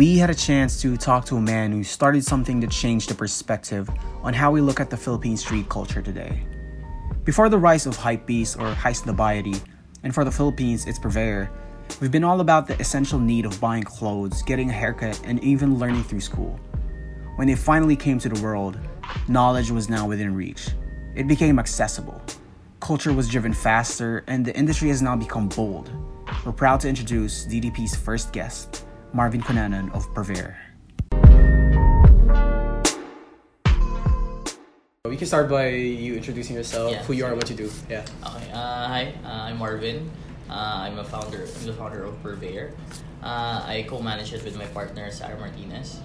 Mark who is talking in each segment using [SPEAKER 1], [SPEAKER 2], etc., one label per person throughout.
[SPEAKER 1] we had a chance to talk to a man who started something that changed the perspective on how we look at the Philippine street culture today. Before the rise of hypebeast or Heist and for the Philippines, its purveyor, we've been all about the essential need of buying clothes, getting a haircut, and even learning through school. When they finally came to the world, knowledge was now within reach. It became accessible. Culture was driven faster, and the industry has now become bold. We're proud to introduce DDP's first guest, Marvin Conanan of Purveyor. We can start by you introducing yourself,
[SPEAKER 2] Yeah,
[SPEAKER 1] who you are, what you do. Yeah.
[SPEAKER 2] Okay. Uh, hi, uh, I'm Marvin. Uh, I'm a founder. I'm the founder of Purveyor. Uh, I co-manage it with my partner Sarah Martinez,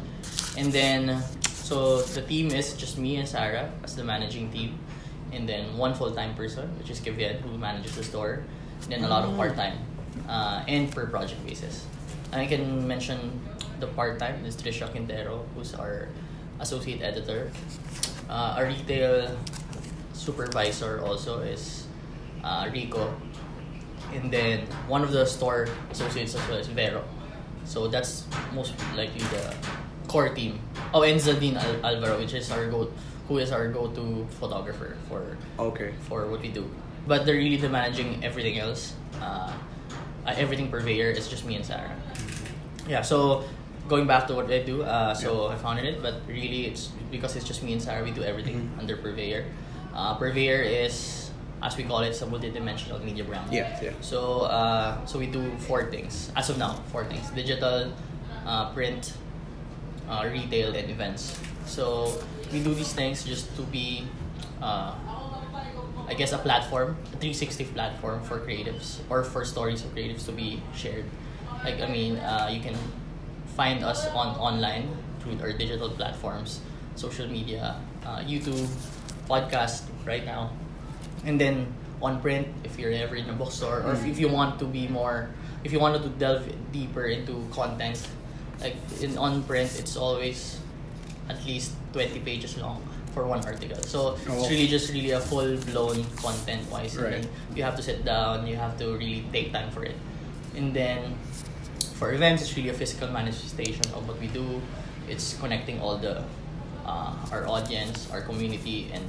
[SPEAKER 2] and then so the team is just me and Sarah as the managing team, and then one full-time person, which is Kevin, who manages the store, and then a lot of part-time, uh, and per project basis. I can mention the part-time is Trisha Quintero, who's our associate editor. Uh, our retail supervisor also is uh, Rico. And then one of the store associates as well is Vero. So that's most likely the core team. Oh, and Zadine Al- Alvaro, which is our go, who is our go-to photographer for
[SPEAKER 1] Okay.
[SPEAKER 2] for what we do. But they're really the managing everything else. Uh, uh, everything purveyor is just me and Sarah. Yeah. So going back to what I do, uh, so I founded it, but really it's because it's just me and Sarah. We do everything
[SPEAKER 1] Mhm.
[SPEAKER 2] under purveyor. Uh, purveyor is, as we call it, it's a multi-dimensional media brand.
[SPEAKER 1] Yeah, yeah.
[SPEAKER 2] So uh, so we do four things as of now. Four things: digital, uh, print, uh, retail, and events. So we do these things just to be, uh, I guess, a platform, a 360 platform for creatives or for stories of creatives to be shared. Like I mean, uh, you can find us on online through our digital platforms, social media, uh, YouTube, podcast right now, and then on print if you're ever in a bookstore or if, if you want to be more if you wanted to delve deeper into content like in on print it's always at least 20 pages long for one article so
[SPEAKER 1] Oh.
[SPEAKER 2] it's really just really a full blown content wise
[SPEAKER 1] Right.
[SPEAKER 2] and then you have to sit down you have to really take time for it and then for events it's really a physical manifestation of what we do it's connecting all the uh, our audience our community and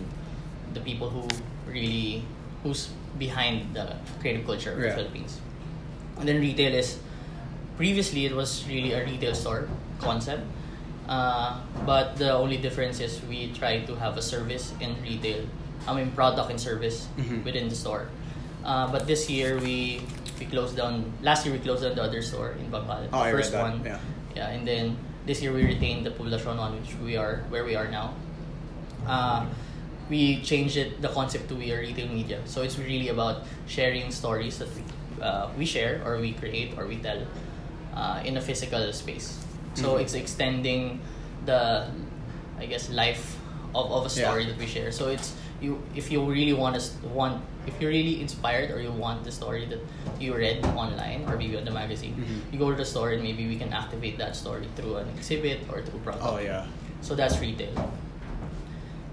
[SPEAKER 2] the people who really who's behind the creative culture of
[SPEAKER 1] Yeah.
[SPEAKER 2] the Philippines and then retail is previously it was really a retail store concept uh, but the only difference is we try to have a service in retail. I mean product and service
[SPEAKER 1] Mhm.
[SPEAKER 2] within the store. Uh, but this year we we closed down last year we closed down the other store in Bangkal
[SPEAKER 1] Oh, I
[SPEAKER 2] the
[SPEAKER 1] read
[SPEAKER 2] first one.
[SPEAKER 1] Yeah.
[SPEAKER 2] yeah and then this year we retained the Poblacion one which we are where we are now. Uh, we changed it the concept to we are retail media. So it's really about sharing stories that we, uh, we share or we create or we tell uh, in a physical space so
[SPEAKER 1] Mhm.
[SPEAKER 2] it's extending the i guess life of, of a story
[SPEAKER 1] Yeah.
[SPEAKER 2] that we share so it's you if you really want to want if you're really inspired or you want the story that you read online or maybe on the magazine
[SPEAKER 1] Mhm.
[SPEAKER 2] you go to the store and maybe we can activate that story through an exhibit or through product
[SPEAKER 1] Oh, yeah.
[SPEAKER 2] so that's retail.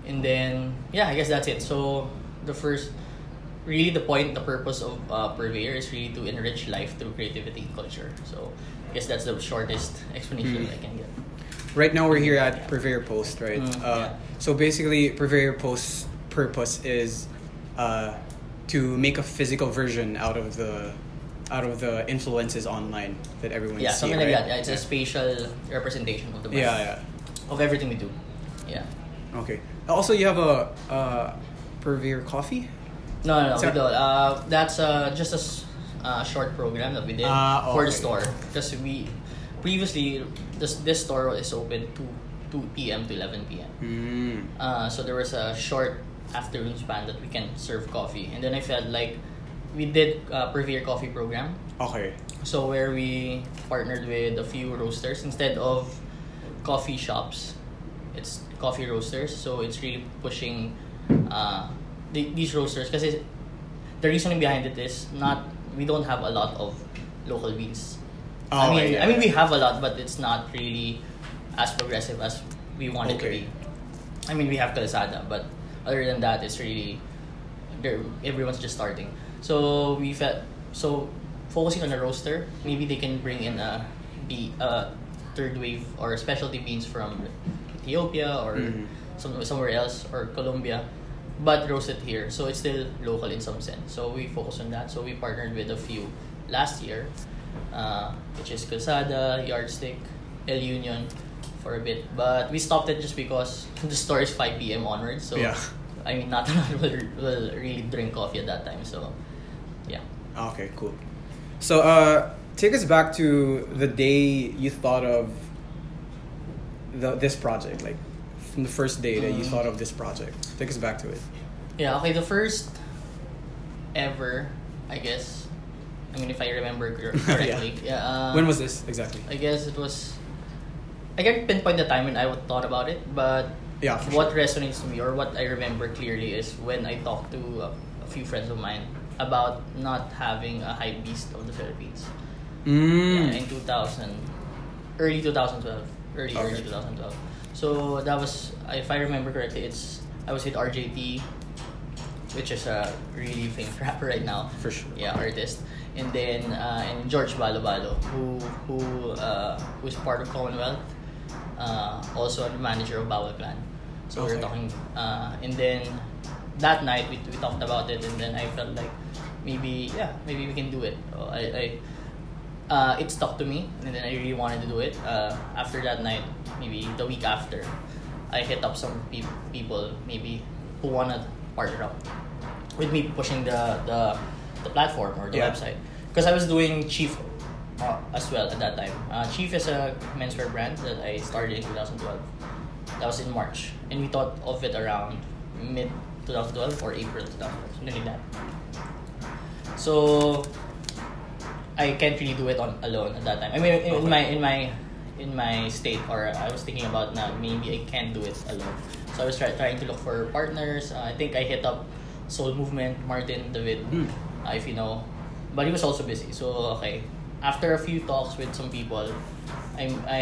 [SPEAKER 2] And then yeah, I guess that's it. So the first, really the point, the purpose of uh, Purveyor is really to enrich life through creativity and culture. So I guess that's the shortest explanation
[SPEAKER 1] Mhm.
[SPEAKER 2] I can get.
[SPEAKER 1] Right now we're here at Purveyor Post, right?
[SPEAKER 2] Mm,
[SPEAKER 1] uh,
[SPEAKER 2] yeah.
[SPEAKER 1] So basically, Purveyor Post's purpose is uh, to make a physical version out of the out of the influences online that everyone
[SPEAKER 2] Yeah, something like
[SPEAKER 1] right?
[SPEAKER 2] that. Yeah, it's a spatial representation of the brand.
[SPEAKER 1] Yeah,
[SPEAKER 2] Of everything we do. Yeah.
[SPEAKER 1] yeah. Okay. Also, you have a uh, Purveyor coffee.
[SPEAKER 2] No, no, no. We don't. Uh, that's uh, just a uh, short program that we did
[SPEAKER 1] Ah,
[SPEAKER 2] for the
[SPEAKER 1] okay.
[SPEAKER 2] store. Because we previously this this store is open to 2 p.m. to 11 p.m.
[SPEAKER 1] Mm.
[SPEAKER 2] Uh, so there was a short afternoon span that we can serve coffee, and then I felt like we did uh, Purveyor coffee program.
[SPEAKER 1] Okay.
[SPEAKER 2] So where we partnered with a few roasters instead of coffee shops, it's coffee roasters. So it's really pushing uh, the, these roasters because the reasoning behind it is not we don't have a lot of local beans.
[SPEAKER 1] Oh, I
[SPEAKER 2] mean,
[SPEAKER 1] yeah,
[SPEAKER 2] I mean we have a lot, but it's not really as progressive as we want it to be. I mean, we have Kalsada, but other than that, it's really everyone's just starting. So we felt so focusing on the roaster. Maybe they can bring in a be uh, third wave or specialty beans from Ethiopia or
[SPEAKER 1] Mhm.
[SPEAKER 2] some, somewhere else or Colombia, but roasted here. So it's still local in some sense. So we focus on that. So we partnered with a few last year, uh, which is Kalsada, Yardstick, El Union for a bit. But we stopped it just because the store is 5 p.m. onwards. So
[SPEAKER 1] Yeah.
[SPEAKER 2] I mean, not a lot will, will really drink coffee at that time. So yeah.
[SPEAKER 1] Okay, cool. So, uh, take us back to the day you thought of the this project, like from the first day that you
[SPEAKER 2] Mm.
[SPEAKER 1] thought of this project. Take us back to it.
[SPEAKER 2] Yeah, okay, the first ever, I guess. I mean, if I remember correctly. yeah. uh,
[SPEAKER 1] when was this exactly?
[SPEAKER 2] I guess it was. I can't pinpoint the time when I thought about it, but
[SPEAKER 1] Yeah,
[SPEAKER 2] what
[SPEAKER 1] sure.
[SPEAKER 2] resonates to me or what I remember clearly is when I talked to a, a few friends of mine about not having a hype beast of the Philippines.
[SPEAKER 1] Mm.
[SPEAKER 2] Yeah, in 2000, early 2012, early early 2012. So that was, if I remember correctly, it's I was with RJT, which is a really famous rapper right now.
[SPEAKER 1] For sure.
[SPEAKER 2] Yeah, artist. And then uh, and George Balo Balo, who who uh, who's part of Commonwealth, uh, also the manager of Bawal Clan. So we
[SPEAKER 1] Okay.
[SPEAKER 2] were talking, uh, and then that night we, we talked about it, and then I felt like maybe yeah maybe we can do it. So I, I uh, it stuck to me, and then I really wanted to do it. Uh, after that night, maybe the week after, I hit up some pe- people maybe who wanna partner up with me pushing the the, the platform or the
[SPEAKER 1] Yeah.
[SPEAKER 2] website because I was doing Chief uh, as well at that time. Uh, Chief is a menswear brand that I started in 2012. That was in March, and we thought of it around mid 2012 or April 2012, something like that. So I can't really do it on alone at that time. I mean, in, in my in my in my state, or I was thinking about now maybe I can't do it alone. So I was try, trying to look for partners. Uh, I think I hit up Soul Movement, Martin David,
[SPEAKER 1] Mm.
[SPEAKER 2] uh, if you know, but he was also busy. So okay, after a few talks with some people, I I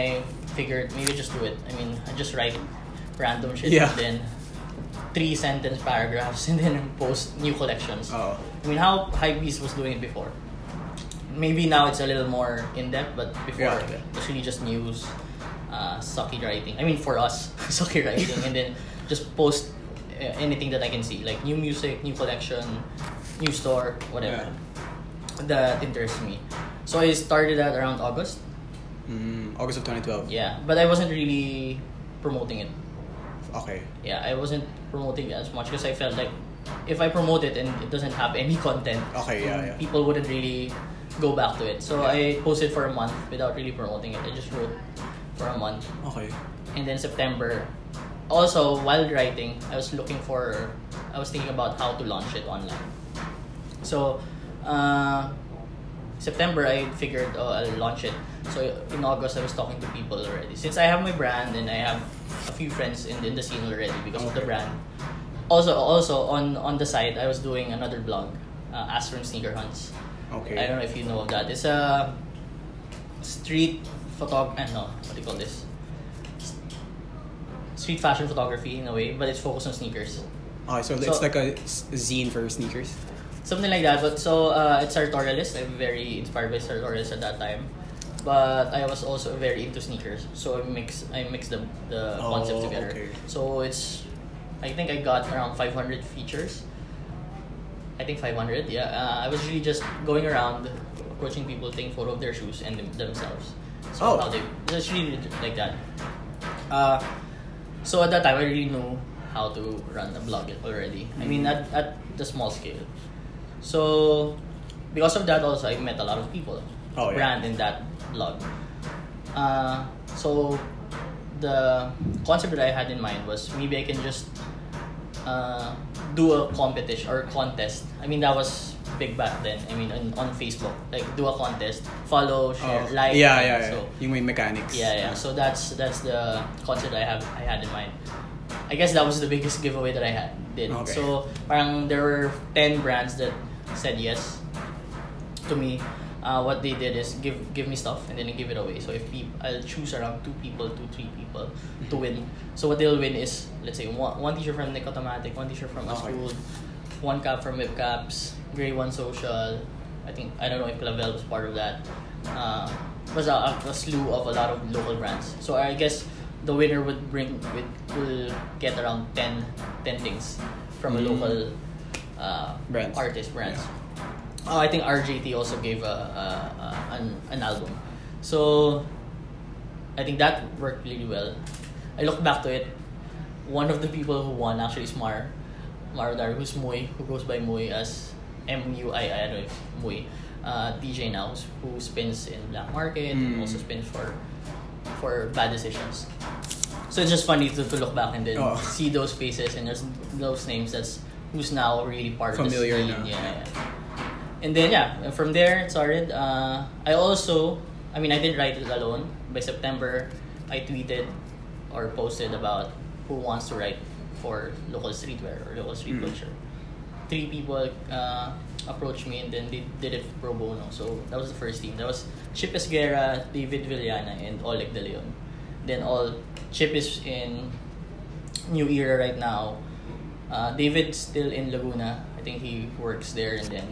[SPEAKER 2] figured maybe just do it. I mean, I just write random shit
[SPEAKER 1] Yeah.
[SPEAKER 2] and then three sentence paragraphs and then post new collections.
[SPEAKER 1] Oh.
[SPEAKER 2] I mean, how Hypebeast was doing it before. Maybe now it's a little more in depth, but before
[SPEAKER 1] Yeah, yeah.
[SPEAKER 2] it was really just news, uh, sucky writing. I mean, for us, sucky writing, and then just post uh, anything that I can see, like new music, new collection, new store, whatever that interests me. So I started that around August.
[SPEAKER 1] Mm, August of 2012.
[SPEAKER 2] Yeah, but I wasn't really promoting it.
[SPEAKER 1] Okay.
[SPEAKER 2] Yeah, I wasn't promoting it as much because I felt like if I promote it and it doesn't have any content,
[SPEAKER 1] Okay, yeah, yeah.
[SPEAKER 2] people wouldn't really go back to it. So I posted for a month without really promoting it. I just wrote for a month,
[SPEAKER 1] Okay.
[SPEAKER 2] and then September. Also, while writing, I was looking for. I was thinking about how to launch it online. So, uh, September I figured oh I'll launch it. So in August I was talking to people already. Since I have my brand and I have a few friends in, in the scene already because of the brand. Also also on on the side I was doing another blog, uh, Astron Sneaker Hunts.
[SPEAKER 1] Okay.
[SPEAKER 2] I don't know if you know of that. It's a street photog. Uh, no, what do you call this? Street fashion photography in a way, but it's focused on sneakers.
[SPEAKER 1] Okay, so, it's like a zine for sneakers.
[SPEAKER 2] Something like that. But so uh, it's sartorialist. I'm very inspired by sartorialist at that time. But I was also very into sneakers, so I mix I mix the the
[SPEAKER 1] Oh,
[SPEAKER 2] concept together.
[SPEAKER 1] okay.
[SPEAKER 2] So it's, I think I got around 500 features. I think 500. Yeah, uh, I was really just going around, approaching people, taking photo of their shoes and them, themselves. So
[SPEAKER 1] Oh.
[SPEAKER 2] how they, it's really like that. Uh, so at that time, I really knew how to run a blog already. I mean, at, at the small scale. So, because of that, also I met a lot of people.
[SPEAKER 1] Oh, yeah.
[SPEAKER 2] Brand in that blog. Uh, so, the concept that I had in mind was maybe I can just uh, do a competition or contest. I mean, that was big back then. I mean, on, on Facebook, like do a contest, follow, share,
[SPEAKER 1] Oh,
[SPEAKER 2] like.
[SPEAKER 1] yeah, yeah, yeah.
[SPEAKER 2] So,
[SPEAKER 1] Yung may mechanics.
[SPEAKER 2] yeah, yeah. So that's that's the concept I have I had in mind. I guess that was the biggest giveaway that I had did.
[SPEAKER 1] Okay.
[SPEAKER 2] So parang there were ten brands that said yes to me. Uh, what they did is give give me stuff and then I give it away. So if peop- I'll choose around two people, two three people to win. So what they'll win is let's say one, one t-shirt from Nick Automatic, one t-shirt from
[SPEAKER 1] Okay.
[SPEAKER 2] Asfood, one cap from Webcaps, Grey One Social, I think I don't know if Clavel was part of that. Uh, was a, a slew of a lot of local brands. So I guess the winner would bring would will get around 10, 10 things from a
[SPEAKER 1] Mm.
[SPEAKER 2] local uh,
[SPEAKER 1] Brands.
[SPEAKER 2] artist brands. Oh, I think RJT also gave a, a, a an, an album. So I think that worked really well. I look back to it. One of the people who won actually is Mar. Mar Dar, who's Mui, who goes by Mui as M U I I don't know if Mui. Uh, DJ now who spins in black market and
[SPEAKER 1] Mm.
[SPEAKER 2] also spins for for bad decisions. So it's just funny to, to look back and then
[SPEAKER 1] Oh.
[SPEAKER 2] see those faces and there's those names that's who's now really part
[SPEAKER 1] Familiar
[SPEAKER 2] of the scene. Yeah, yeah. And then yeah, from there it started. Uh, I also, I mean, I didn't write it alone. By September, I tweeted or posted about who wants to write for local streetwear or local street
[SPEAKER 1] Mm.
[SPEAKER 2] culture. Three people uh, approached me and then they did it pro bono. So that was the first team. That was Chip Esguerra, David Villana, and Oleg De Leon. Then all Chip is in New Era right now. Uh, David's still in Laguna. I think he works there and then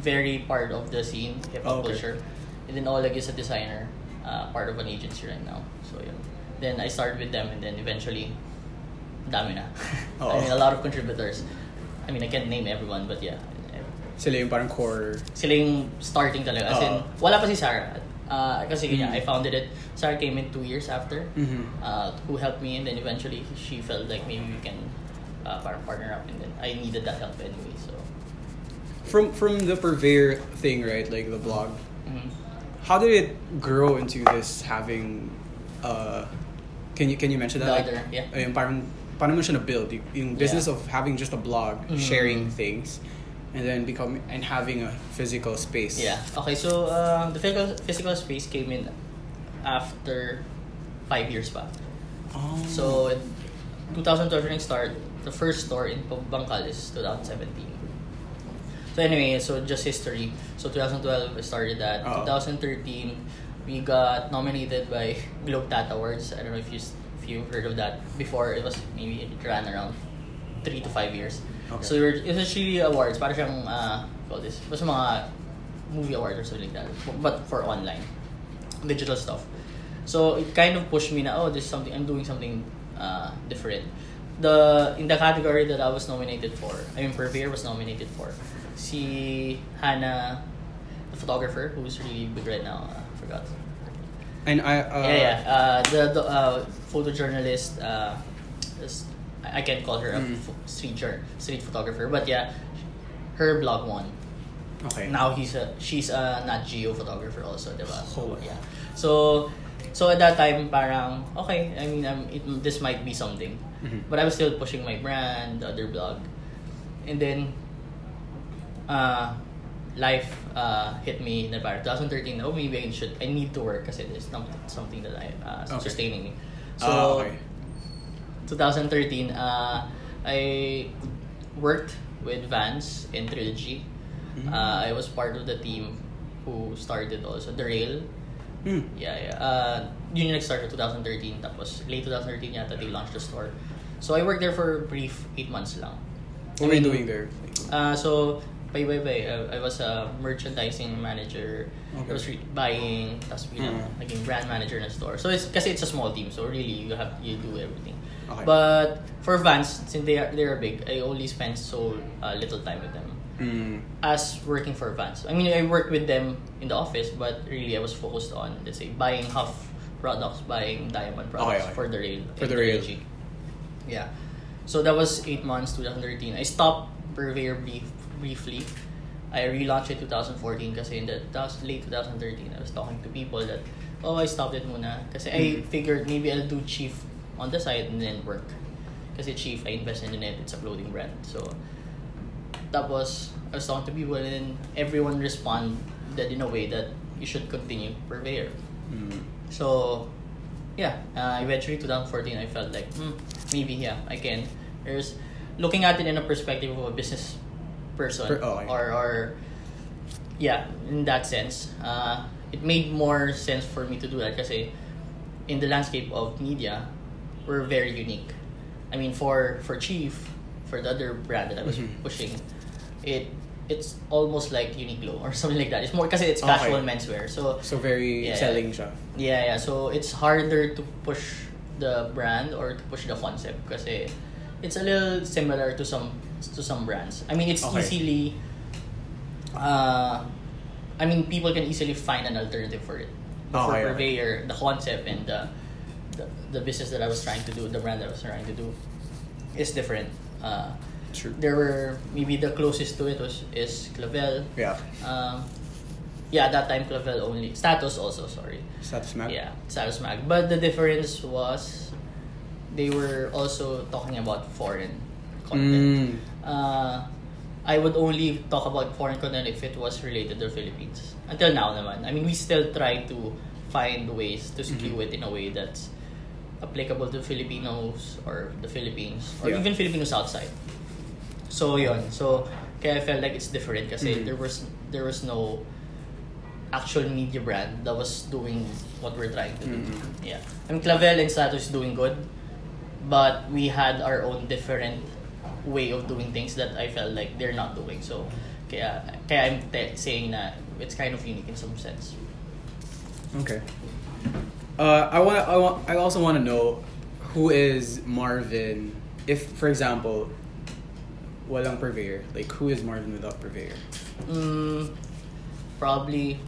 [SPEAKER 2] very part of the scene, hip hop
[SPEAKER 1] Oh, okay.
[SPEAKER 2] culture. And then Oleg is a designer, uh, part of an agency right now. So yun. Then I started with them and then eventually, dami na. I mean, a lot of contributors. I mean, I can't name everyone, but yeah.
[SPEAKER 1] Sila yung parang core.
[SPEAKER 2] Sila yung starting talaga. As in,
[SPEAKER 1] Oo.
[SPEAKER 2] wala pa si Sarah. Uh, kasi
[SPEAKER 1] Mm.
[SPEAKER 2] yeah, I founded it. Sarah came in two years after.
[SPEAKER 1] Mhm.
[SPEAKER 2] Uh, who helped me and then eventually she felt like maybe we can uh, parang partner up and then I needed that help anyway. So,
[SPEAKER 1] From from the purveyor thing, right? Like the blog.
[SPEAKER 2] mhm.
[SPEAKER 1] How did it grow into this having uh can you can you mention that?
[SPEAKER 2] The
[SPEAKER 1] Like,
[SPEAKER 2] other, yeah.
[SPEAKER 1] ayun, parang paano mo siya na-build? Y- Yung business
[SPEAKER 2] Yeah.
[SPEAKER 1] of having just a blog,
[SPEAKER 2] Mhm.
[SPEAKER 1] sharing things, and then become and having a physical space.
[SPEAKER 2] Yeah. Okay, so uh, the physical, physical space came in after five years pa.
[SPEAKER 1] Oh.
[SPEAKER 2] So, in 2012 rin start. The first store in Bangkal is 2017. So anyway, so just history. So 2012 I started that.
[SPEAKER 1] Oo.
[SPEAKER 2] 2013 we got nominated by Globe Tatt Awards. I don't know if you if you've heard of that before. It was maybe it ran around three to five years.
[SPEAKER 1] Okay.
[SPEAKER 2] So we were, it was actually awards. Para siyang uh, call this. Basta mga movie awards or something like that. But for online, digital stuff. So it kind of pushed me na oh this is something I'm doing something uh, different. The in the category that I was nominated for, I mean Purveyor was nominated for. Si Hannah, the photographer who's really big right now. Uh, I forgot.
[SPEAKER 1] And I uh,
[SPEAKER 2] yeah, yeah. Uh, the the uh, photojournalist. Uh, is, I can't call her a
[SPEAKER 1] Mm.
[SPEAKER 2] street jour- street photographer, but yeah, her blog won.
[SPEAKER 1] Okay.
[SPEAKER 2] Now he's a she's a Nat Geo photographer also, diba?
[SPEAKER 1] Oh.
[SPEAKER 2] Yeah. So so at that time parang okay, I mean um, it, this might be something.
[SPEAKER 1] Mhm.
[SPEAKER 2] But I was still pushing my brand, the other blog. And then uh life uh hit me na parang 2013 oh maybe I should I need to work kasi there's not something that I uh,
[SPEAKER 1] Okay.
[SPEAKER 2] sustaining me. So
[SPEAKER 1] Ah, okay.
[SPEAKER 2] 2013, uh, I worked with Vans in Trilogy.
[SPEAKER 1] Mm.
[SPEAKER 2] Uh, I was part of the team who started also the Rail.
[SPEAKER 1] Mm.
[SPEAKER 2] Yeah, yeah. Uh, yun yung nag-start 2013. Tapos late 2013 yata they launched the store. So I worked there for a brief 8 months lang.
[SPEAKER 1] What were you doing there?
[SPEAKER 2] Uh, so, bye bye bye. I, I was a merchandising manager.
[SPEAKER 1] Okay.
[SPEAKER 2] I was re- buying, tapos bilang
[SPEAKER 1] Mm.
[SPEAKER 2] naging brand manager ng store. So, it's, kasi it's a small team. So, really, you have you do everything.
[SPEAKER 1] Okay.
[SPEAKER 2] But, for Vans, since they are, they're big, I only spent so uh, little time with them.
[SPEAKER 1] Mm.
[SPEAKER 2] As working for Vans. I mean, I worked with them in the office, but really, I was focused on, let's say, buying HUF products, buying Diamond products
[SPEAKER 1] Okay,
[SPEAKER 2] for the rail.
[SPEAKER 1] For the rail.
[SPEAKER 2] Yeah. So that was eight months, 2013. I stopped Purveyor brief, briefly. I relaunched it 2014 kasi in the late 2013, I was talking to people that, oh, I stopped it muna. Kasi I
[SPEAKER 1] Mhm.
[SPEAKER 2] figured maybe I'll do Chief on the side and then work. Kasi Chief, I invested in it. It's a clothing brand. So, tapos, I was talking to people and everyone responded in a way that you should continue Purveyor.
[SPEAKER 1] Mm.
[SPEAKER 2] So, yeah, uh, eventually 2014, I felt like, hmm, maybe, yeah, I can. There's looking at it in a perspective of a business person,
[SPEAKER 1] Per- oh, okay.
[SPEAKER 2] or, or, yeah, in that sense, uh, it made more sense for me to do that kasi in the landscape of media, we're very unique. I mean, for for Chief, for the other brand that I was
[SPEAKER 1] Mhm.
[SPEAKER 2] pushing, it it's almost like Uniqlo or something like that. It's more because it's
[SPEAKER 1] Okay.
[SPEAKER 2] casual menswear. So
[SPEAKER 1] So very
[SPEAKER 2] Yeah.
[SPEAKER 1] selling siya.
[SPEAKER 2] yeah, yeah. So it's harder to push the brand or to push the concept because it's a little similar to some to some brands. I mean, it's
[SPEAKER 1] Okay.
[SPEAKER 2] easily uh I mean, people can easily find an alternative for it. But for. Purveyor, the concept and the, the the business that I was trying to do, the brand that I was trying to do, is different. Uh,
[SPEAKER 1] True.
[SPEAKER 2] there were maybe the closest to it was is Clavel.
[SPEAKER 1] Yeah.
[SPEAKER 2] Um, yeah, at that time Clavel only. Status also, sorry.
[SPEAKER 1] Status Mag.
[SPEAKER 2] Yeah, Status Mag. But the difference was they were also talking about foreign content.
[SPEAKER 1] Mm.
[SPEAKER 2] Uh, I would only talk about foreign content if it was related to the Philippines. Until now naman. I mean, we still try to find ways to skew
[SPEAKER 1] Mhm.
[SPEAKER 2] it in a way that's applicable to Filipinos or the Philippines or
[SPEAKER 1] Yeah.
[SPEAKER 2] even Filipinos outside. So yun. So kaya I felt like it's different kasi
[SPEAKER 1] Mhm.
[SPEAKER 2] there was there was no actual media brand that was doing what we're trying to do.
[SPEAKER 1] Mhm.
[SPEAKER 2] Yeah. I mean Clavel and Status is doing good, but we had our own different way of doing things that I felt like they're not doing. So kaya kaya I'm te- saying na it's kind of unique in some sense.
[SPEAKER 1] Okay. Uh, I want. I want. I also want to know who is Marvin. If, for example, walang purveyor. Like, who is Marvin without purveyor?
[SPEAKER 2] Mm, probably.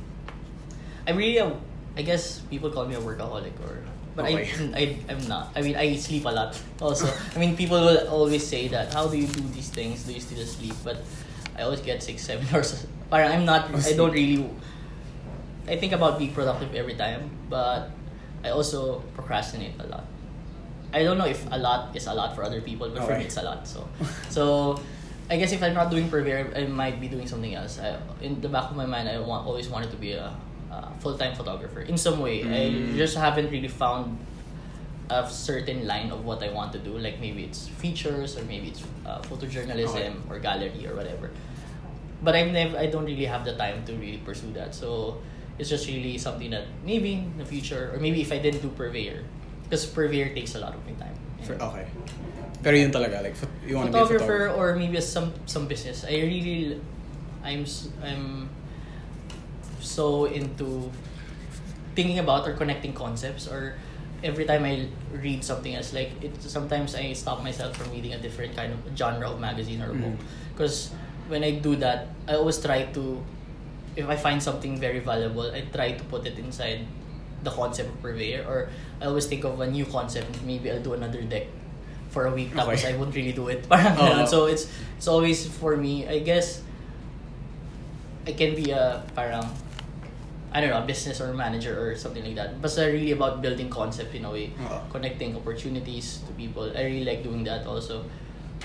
[SPEAKER 2] I really, uh, I guess people call me a workaholic or, but. I, I, I'm not. I mean, I sleep a lot. Also, I mean, people will always say that. How do you do these things? Do you still sleep? But I always get six, seven hours. But I'm not. I don't really. I think about being productive every time, but I also procrastinate a lot. I don't know if a lot is a lot for other people, but for me it's a lot. So, so I guess if I'm not doing Purveyor, I might be doing something else. I, in the back of my mind, I want always wanted to be a, a full time photographer in some way.
[SPEAKER 1] Mm.
[SPEAKER 2] I just haven't really found a certain line of what I want to do. Like maybe it's features or maybe it's uh, photojournalism
[SPEAKER 1] Okay.
[SPEAKER 2] or gallery or whatever. But I never, I don't really have the time to really pursue that. So it's just really something that maybe in the future or maybe if I didn't do Purveyor, because Purveyor takes a lot of my time.
[SPEAKER 1] For, okay. Pero yun talaga. Like, you want to be a
[SPEAKER 2] photographer or maybe some some business. I really I'm I'm so into thinking about or connecting concepts or every time I read something else like it sometimes I stop myself from reading a different kind of genre of magazine or book
[SPEAKER 1] mm-hmm.
[SPEAKER 2] because when I do that I always try to if I find something very valuable I try to put it inside the concept of purveyor or I always think of a new concept maybe I'll do another deck for a week tapos
[SPEAKER 1] Okay.
[SPEAKER 2] I won't really do it parang oh,
[SPEAKER 1] Oo.
[SPEAKER 2] Oh. so it's it's always for me I guess I can be a parang I don't know, a business or a manager or something like that. But it's really about building concept in a way,
[SPEAKER 1] Oo.
[SPEAKER 2] connecting opportunities to people. I really like doing that also.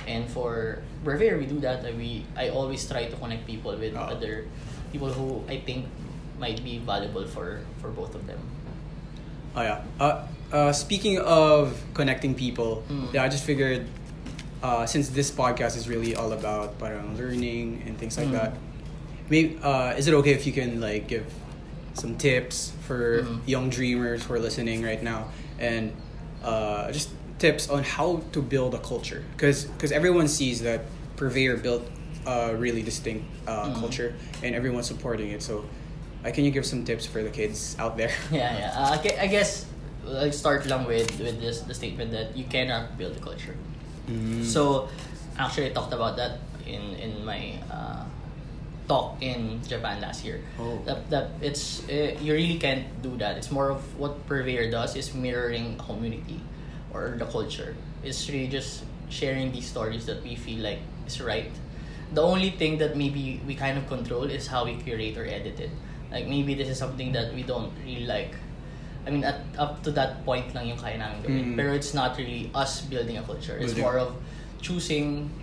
[SPEAKER 2] And for Purveyor, we do that. We I always try to connect people with
[SPEAKER 1] Oo.
[SPEAKER 2] other people who I think might be valuable for for both of them.
[SPEAKER 1] Oh yeah. Uh, uh, speaking of connecting people,
[SPEAKER 2] Mm.
[SPEAKER 1] yeah, I just figured uh, since this podcast is really all about parang learning and things like
[SPEAKER 2] Mm.
[SPEAKER 1] that, maybe uh, is it okay if you can like give some tips for
[SPEAKER 2] Mm.
[SPEAKER 1] young dreamers who are listening right now and uh, just tips on how to build a culture because everyone sees that Purveyor built a really distinct uh,
[SPEAKER 2] Mm.
[SPEAKER 1] culture and everyone's supporting it so uh, can you give some tips for the kids out there
[SPEAKER 2] Yeah, yeah. Uh, I I guess I'll start lang with with this the statement that you cannot build a culture.
[SPEAKER 1] Mm.
[SPEAKER 2] So, actually, I talked about that in in my uh, talk in Japan last year.
[SPEAKER 1] Oh.
[SPEAKER 2] That that it's uh, you really can't do that. It's more of what Purveyor does is mirroring a community or the culture. It's really just sharing these stories that we feel like is right. The only thing that maybe we kind of control is how we curate or edit it. Like maybe this is something that we don't really like. I mean, at, up to that point lang yung kaya namin gawin.
[SPEAKER 1] Mm.
[SPEAKER 2] Pero it's not really us building a culture. It's
[SPEAKER 1] Building.
[SPEAKER 2] more of choosing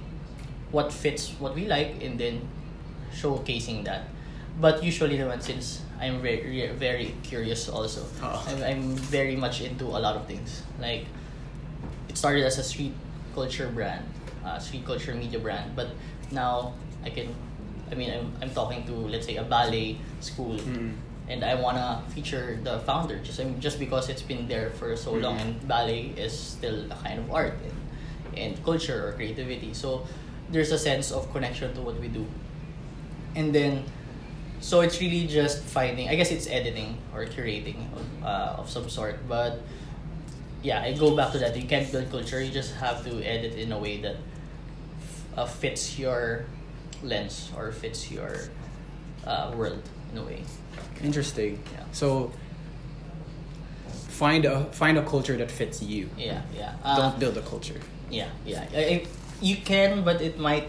[SPEAKER 2] what fits what we like and then showcasing that. But usually naman since I'm very very curious also.
[SPEAKER 1] Oo.
[SPEAKER 2] I'm, I'm very much into a lot of things. Like it started as a street culture brand, uh, street culture media brand, but now I can I mean I'm, I'm talking to let's say a ballet school
[SPEAKER 1] Mm.
[SPEAKER 2] and I wanna feature the founder just I mean, just because it's been there for so long
[SPEAKER 1] Mhm.
[SPEAKER 2] and ballet is still a kind of art and, and culture or creativity. So there's a sense of connection to what we do. And then so it's really just finding i guess it's editing or curating of, uh, of some sort but yeah i go back to that you can't build culture you just have to edit in a way that uh, fits your lens or fits your uh, world in a way
[SPEAKER 1] Interesting.
[SPEAKER 2] Yeah.
[SPEAKER 1] So find a find a culture that fits you.
[SPEAKER 2] yeah yeah Uh,
[SPEAKER 1] Don't build a culture.
[SPEAKER 2] Yeah, yeah. I, I- you can, but it might.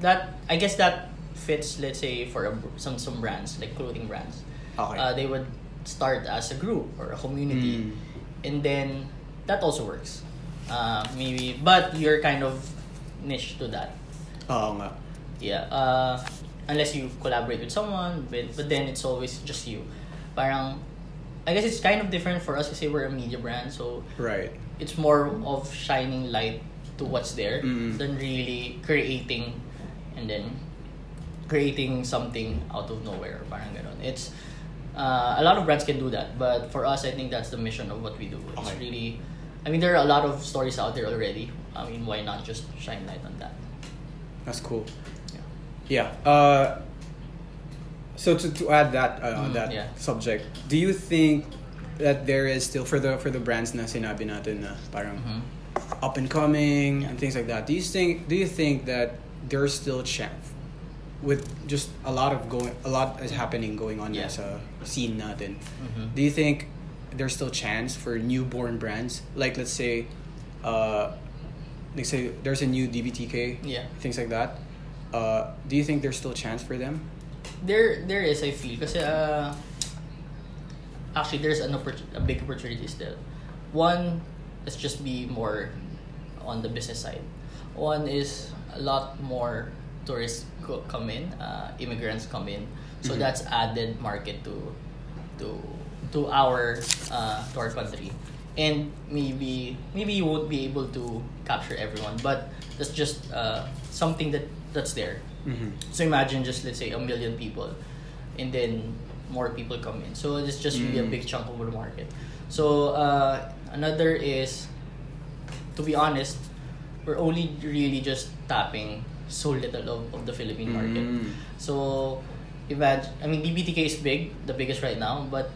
[SPEAKER 2] That I guess that fits. Let's say for a, some some brands like clothing brands,
[SPEAKER 1] Okay.
[SPEAKER 2] uh, they would start as a group or a community,
[SPEAKER 1] Mm.
[SPEAKER 2] and then that also works. Uh, maybe, but you're kind of niche to that.
[SPEAKER 1] Oh, nga.
[SPEAKER 2] Yeah. Uh, unless you collaborate with someone, but but then it's always just you. Parang, I guess it's kind of different for us because we're a media brand, so
[SPEAKER 1] Right.
[SPEAKER 2] it's more of shining light to what's there
[SPEAKER 1] Mm.
[SPEAKER 2] than really creating and then creating something out of nowhere parang ganon it's uh, a lot of brands can do that but for us I think that's the mission of what we do it's
[SPEAKER 1] Okay.
[SPEAKER 2] really I mean there are a lot of stories out there already I mean why not just shine light on that
[SPEAKER 1] That's cool.
[SPEAKER 2] yeah
[SPEAKER 1] Yeah. Uh, so to, to add that uh,
[SPEAKER 2] Mm,
[SPEAKER 1] that
[SPEAKER 2] yeah.
[SPEAKER 1] subject, do you think that there is still for the for the brands na sinabi natin na parang
[SPEAKER 2] Mhm.
[SPEAKER 1] up and coming and things like that? Do you think do you think that there's still a chance with just a lot of going a lot is happening going on
[SPEAKER 2] Yeah.
[SPEAKER 1] sa scene natin?
[SPEAKER 2] Mhm.
[SPEAKER 1] Do you think there's still chance for newborn brands like let's say uh let's say there's a new DBTK
[SPEAKER 2] Yeah.
[SPEAKER 1] things like that uh do you think there's still chance for them
[SPEAKER 2] there there is I feel because uh, actually there's an oppor- a big opportunity still. One, let's just be more on the business side. One is a lot more tourists co- come in, uh, immigrants come in, so
[SPEAKER 1] Mhm.
[SPEAKER 2] that's added market to to to our uh, to our country. And maybe maybe you won't be able to capture everyone, but that's just uh, something that that's there.
[SPEAKER 1] mm-hmm.
[SPEAKER 2] So imagine just let's say a million people, and then more people come in. So it's just really a
[SPEAKER 1] Mm.
[SPEAKER 2] big chunk of the market. So uh, another is, to be honest, we're only really just tapping so little of, of the Philippine market.
[SPEAKER 1] Mm.
[SPEAKER 2] So imagine, I mean DBTK is big, the biggest right now, but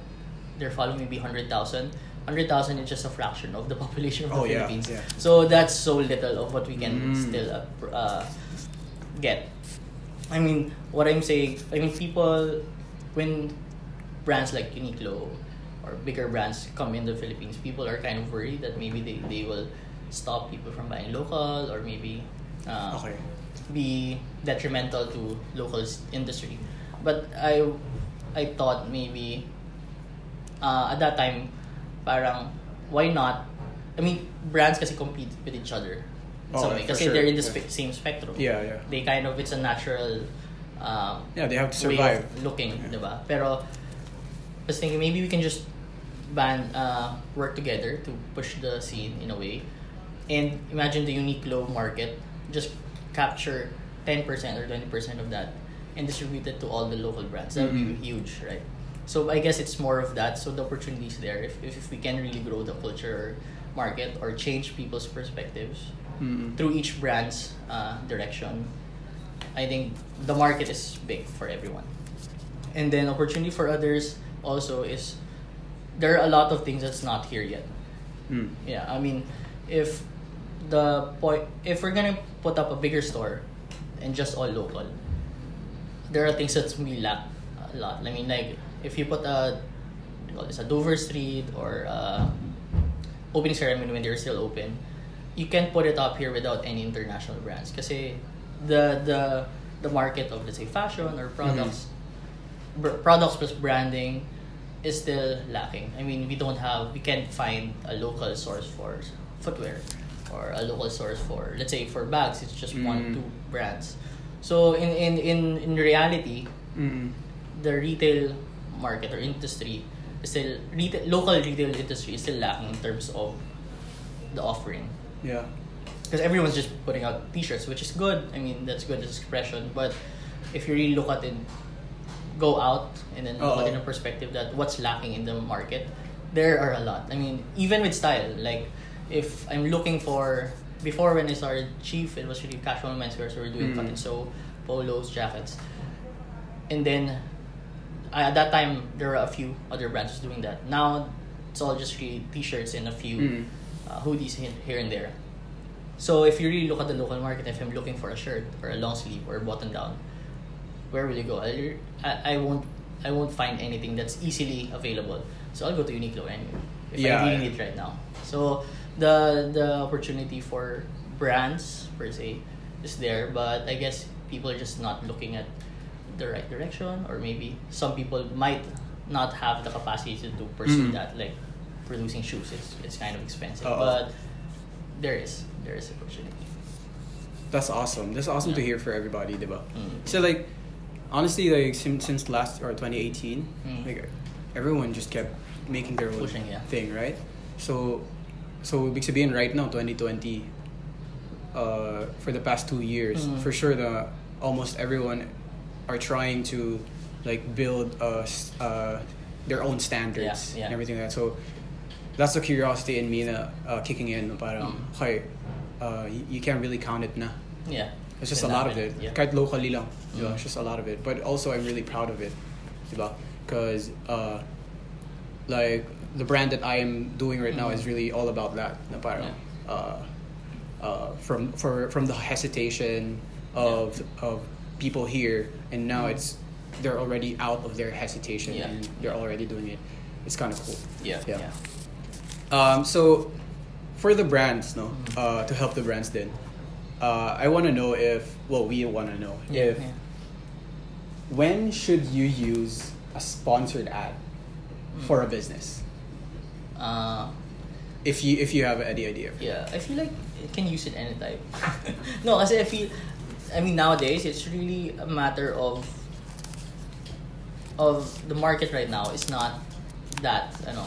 [SPEAKER 2] they're following maybe hundred thousand. Hundred thousand is just a fraction of the population of the
[SPEAKER 1] Oh,
[SPEAKER 2] Philippines.
[SPEAKER 1] yeah.
[SPEAKER 2] So that's so little of what we can
[SPEAKER 1] Mm.
[SPEAKER 2] still uh, uh, get. I mean, what I'm saying, I mean, people, when brands like Uniqlo or bigger brands come in the Philippines, people are kind of worried that maybe they, they will stop people from buying local or maybe uh,
[SPEAKER 1] okay
[SPEAKER 2] be detrimental to local industry. But I, I thought maybe uh, at that time, parang why not? I mean, brands kasi compete with each other. in
[SPEAKER 1] Oh,
[SPEAKER 2] some way, kasi
[SPEAKER 1] sure,
[SPEAKER 2] they're in the spe- same spectrum.
[SPEAKER 1] yeah yeah
[SPEAKER 2] They kind of it's a natural um,
[SPEAKER 1] yeah they have to survive
[SPEAKER 2] looking,
[SPEAKER 1] Yeah.
[SPEAKER 2] diba? Pero I was thinking maybe we can just band uh, work together to push the scene in a way. And imagine the Uniqlo market, just capture 10% or 20% of that and distribute it to all the local brands. That would
[SPEAKER 1] Mhm.
[SPEAKER 2] be huge, right? So I guess it's more of that. So the opportunity is there if, if, if we can really grow the culture market or change people's perspectives
[SPEAKER 1] Mm-mm.
[SPEAKER 2] through each brand's uh, direction, I think the market is big for everyone. And then opportunity for others also is there are a lot of things that's not here yet.
[SPEAKER 1] Mm.
[SPEAKER 2] Yeah, I mean, if the point if we're gonna put up a bigger store and just all local, there are things that we lack a lot. I mean, like if you put a what do you call this a Dover Street or uh, opening ceremony when they're still open, you can't put it up here without any international brands. because the the the market of let's say fashion or products, br- products plus branding is still lacking. I mean, we don't have, we can't find a local source for footwear or a local source for, let's say, for bags. It's just one,
[SPEAKER 1] Mm.
[SPEAKER 2] two brands. So in in in in reality,
[SPEAKER 1] Mm-mm.
[SPEAKER 2] the retail market or industry is still retail, local retail industry is still lacking in terms of the offering
[SPEAKER 1] yeah
[SPEAKER 2] because everyone's just putting out t-shirts which is good i mean that's good as expression but if you really look at it go out and then look at it in a perspective that what's lacking in the market there are a lot i mean even with style like if i'm looking for before when i started chief it was really casual menswear so we're doing
[SPEAKER 1] Mm.
[SPEAKER 2] cut and sew polos jackets and then uh, at that time there were a few other brands doing that. Now it's all just really t-shirts and a few
[SPEAKER 1] Mm.
[SPEAKER 2] uh, hoodies here, and there. So if you really look at the local market, if I'm looking for a shirt or a long sleeve or a button down, where will you go? I, I won't I won't find anything that's easily available. So I'll go to Uniqlo anyway. If
[SPEAKER 1] Yeah.
[SPEAKER 2] I really need it right now. So the the opportunity for brands per se is there, but I guess people are just not looking at the right direction, or maybe some people might not have the capacity to do pursue
[SPEAKER 1] Mm.
[SPEAKER 2] that. Like producing shoes, it's it's kind of expensive,
[SPEAKER 1] Oo.
[SPEAKER 2] but there is there is opportunity.
[SPEAKER 1] That's awesome. That's awesome to hear for everybody, diba?
[SPEAKER 2] Mm.
[SPEAKER 1] So like, honestly, like since since last or 2018,
[SPEAKER 2] Mm.
[SPEAKER 1] like everyone just kept making their own
[SPEAKER 2] Pushing, yeah.
[SPEAKER 1] thing, right? So, so ibig sabihin right now, 2020, uh, for the past two years,
[SPEAKER 2] Mm.
[SPEAKER 1] for sure, the almost everyone are trying to like build uh, uh their own standards
[SPEAKER 2] Yeah, yeah.
[SPEAKER 1] and everything like that. So that's the curiosity in me na uh, kicking in. Parang,
[SPEAKER 2] Mm.
[SPEAKER 1] okay, uh, you can't really count it na.
[SPEAKER 2] Yeah,
[SPEAKER 1] It's just a lot of
[SPEAKER 2] happen,
[SPEAKER 1] it.
[SPEAKER 2] Yeah.
[SPEAKER 1] Kahit locally lang. diba?
[SPEAKER 2] Mm.
[SPEAKER 1] It's just a lot of it. But also, I'm really proud of it. Because, uh, like, the brand that I am doing right now
[SPEAKER 2] Mm.
[SPEAKER 1] is really all about that. Na parang, uh, uh, from, for, from the hesitation of, of people here, and now
[SPEAKER 2] Mm.
[SPEAKER 1] it's they're already out of their hesitation
[SPEAKER 2] Yeah.
[SPEAKER 1] and they're already doing it. It's kind of cool.
[SPEAKER 2] Yeah,
[SPEAKER 1] Yeah.
[SPEAKER 2] yeah.
[SPEAKER 1] Um, so, for the brands, no,
[SPEAKER 2] Mm.
[SPEAKER 1] uh, to help the brands, then, uh, I want to know if, well, we want to know
[SPEAKER 2] Yeah,
[SPEAKER 1] if
[SPEAKER 2] yeah.
[SPEAKER 1] when should you use a sponsored ad for a business?
[SPEAKER 2] Uh,
[SPEAKER 1] If you if you have any idea.
[SPEAKER 2] yeah, I feel like it can use it anytime. no, kasi I feel, I mean nowadays it's really a matter of of the market right now is not that you know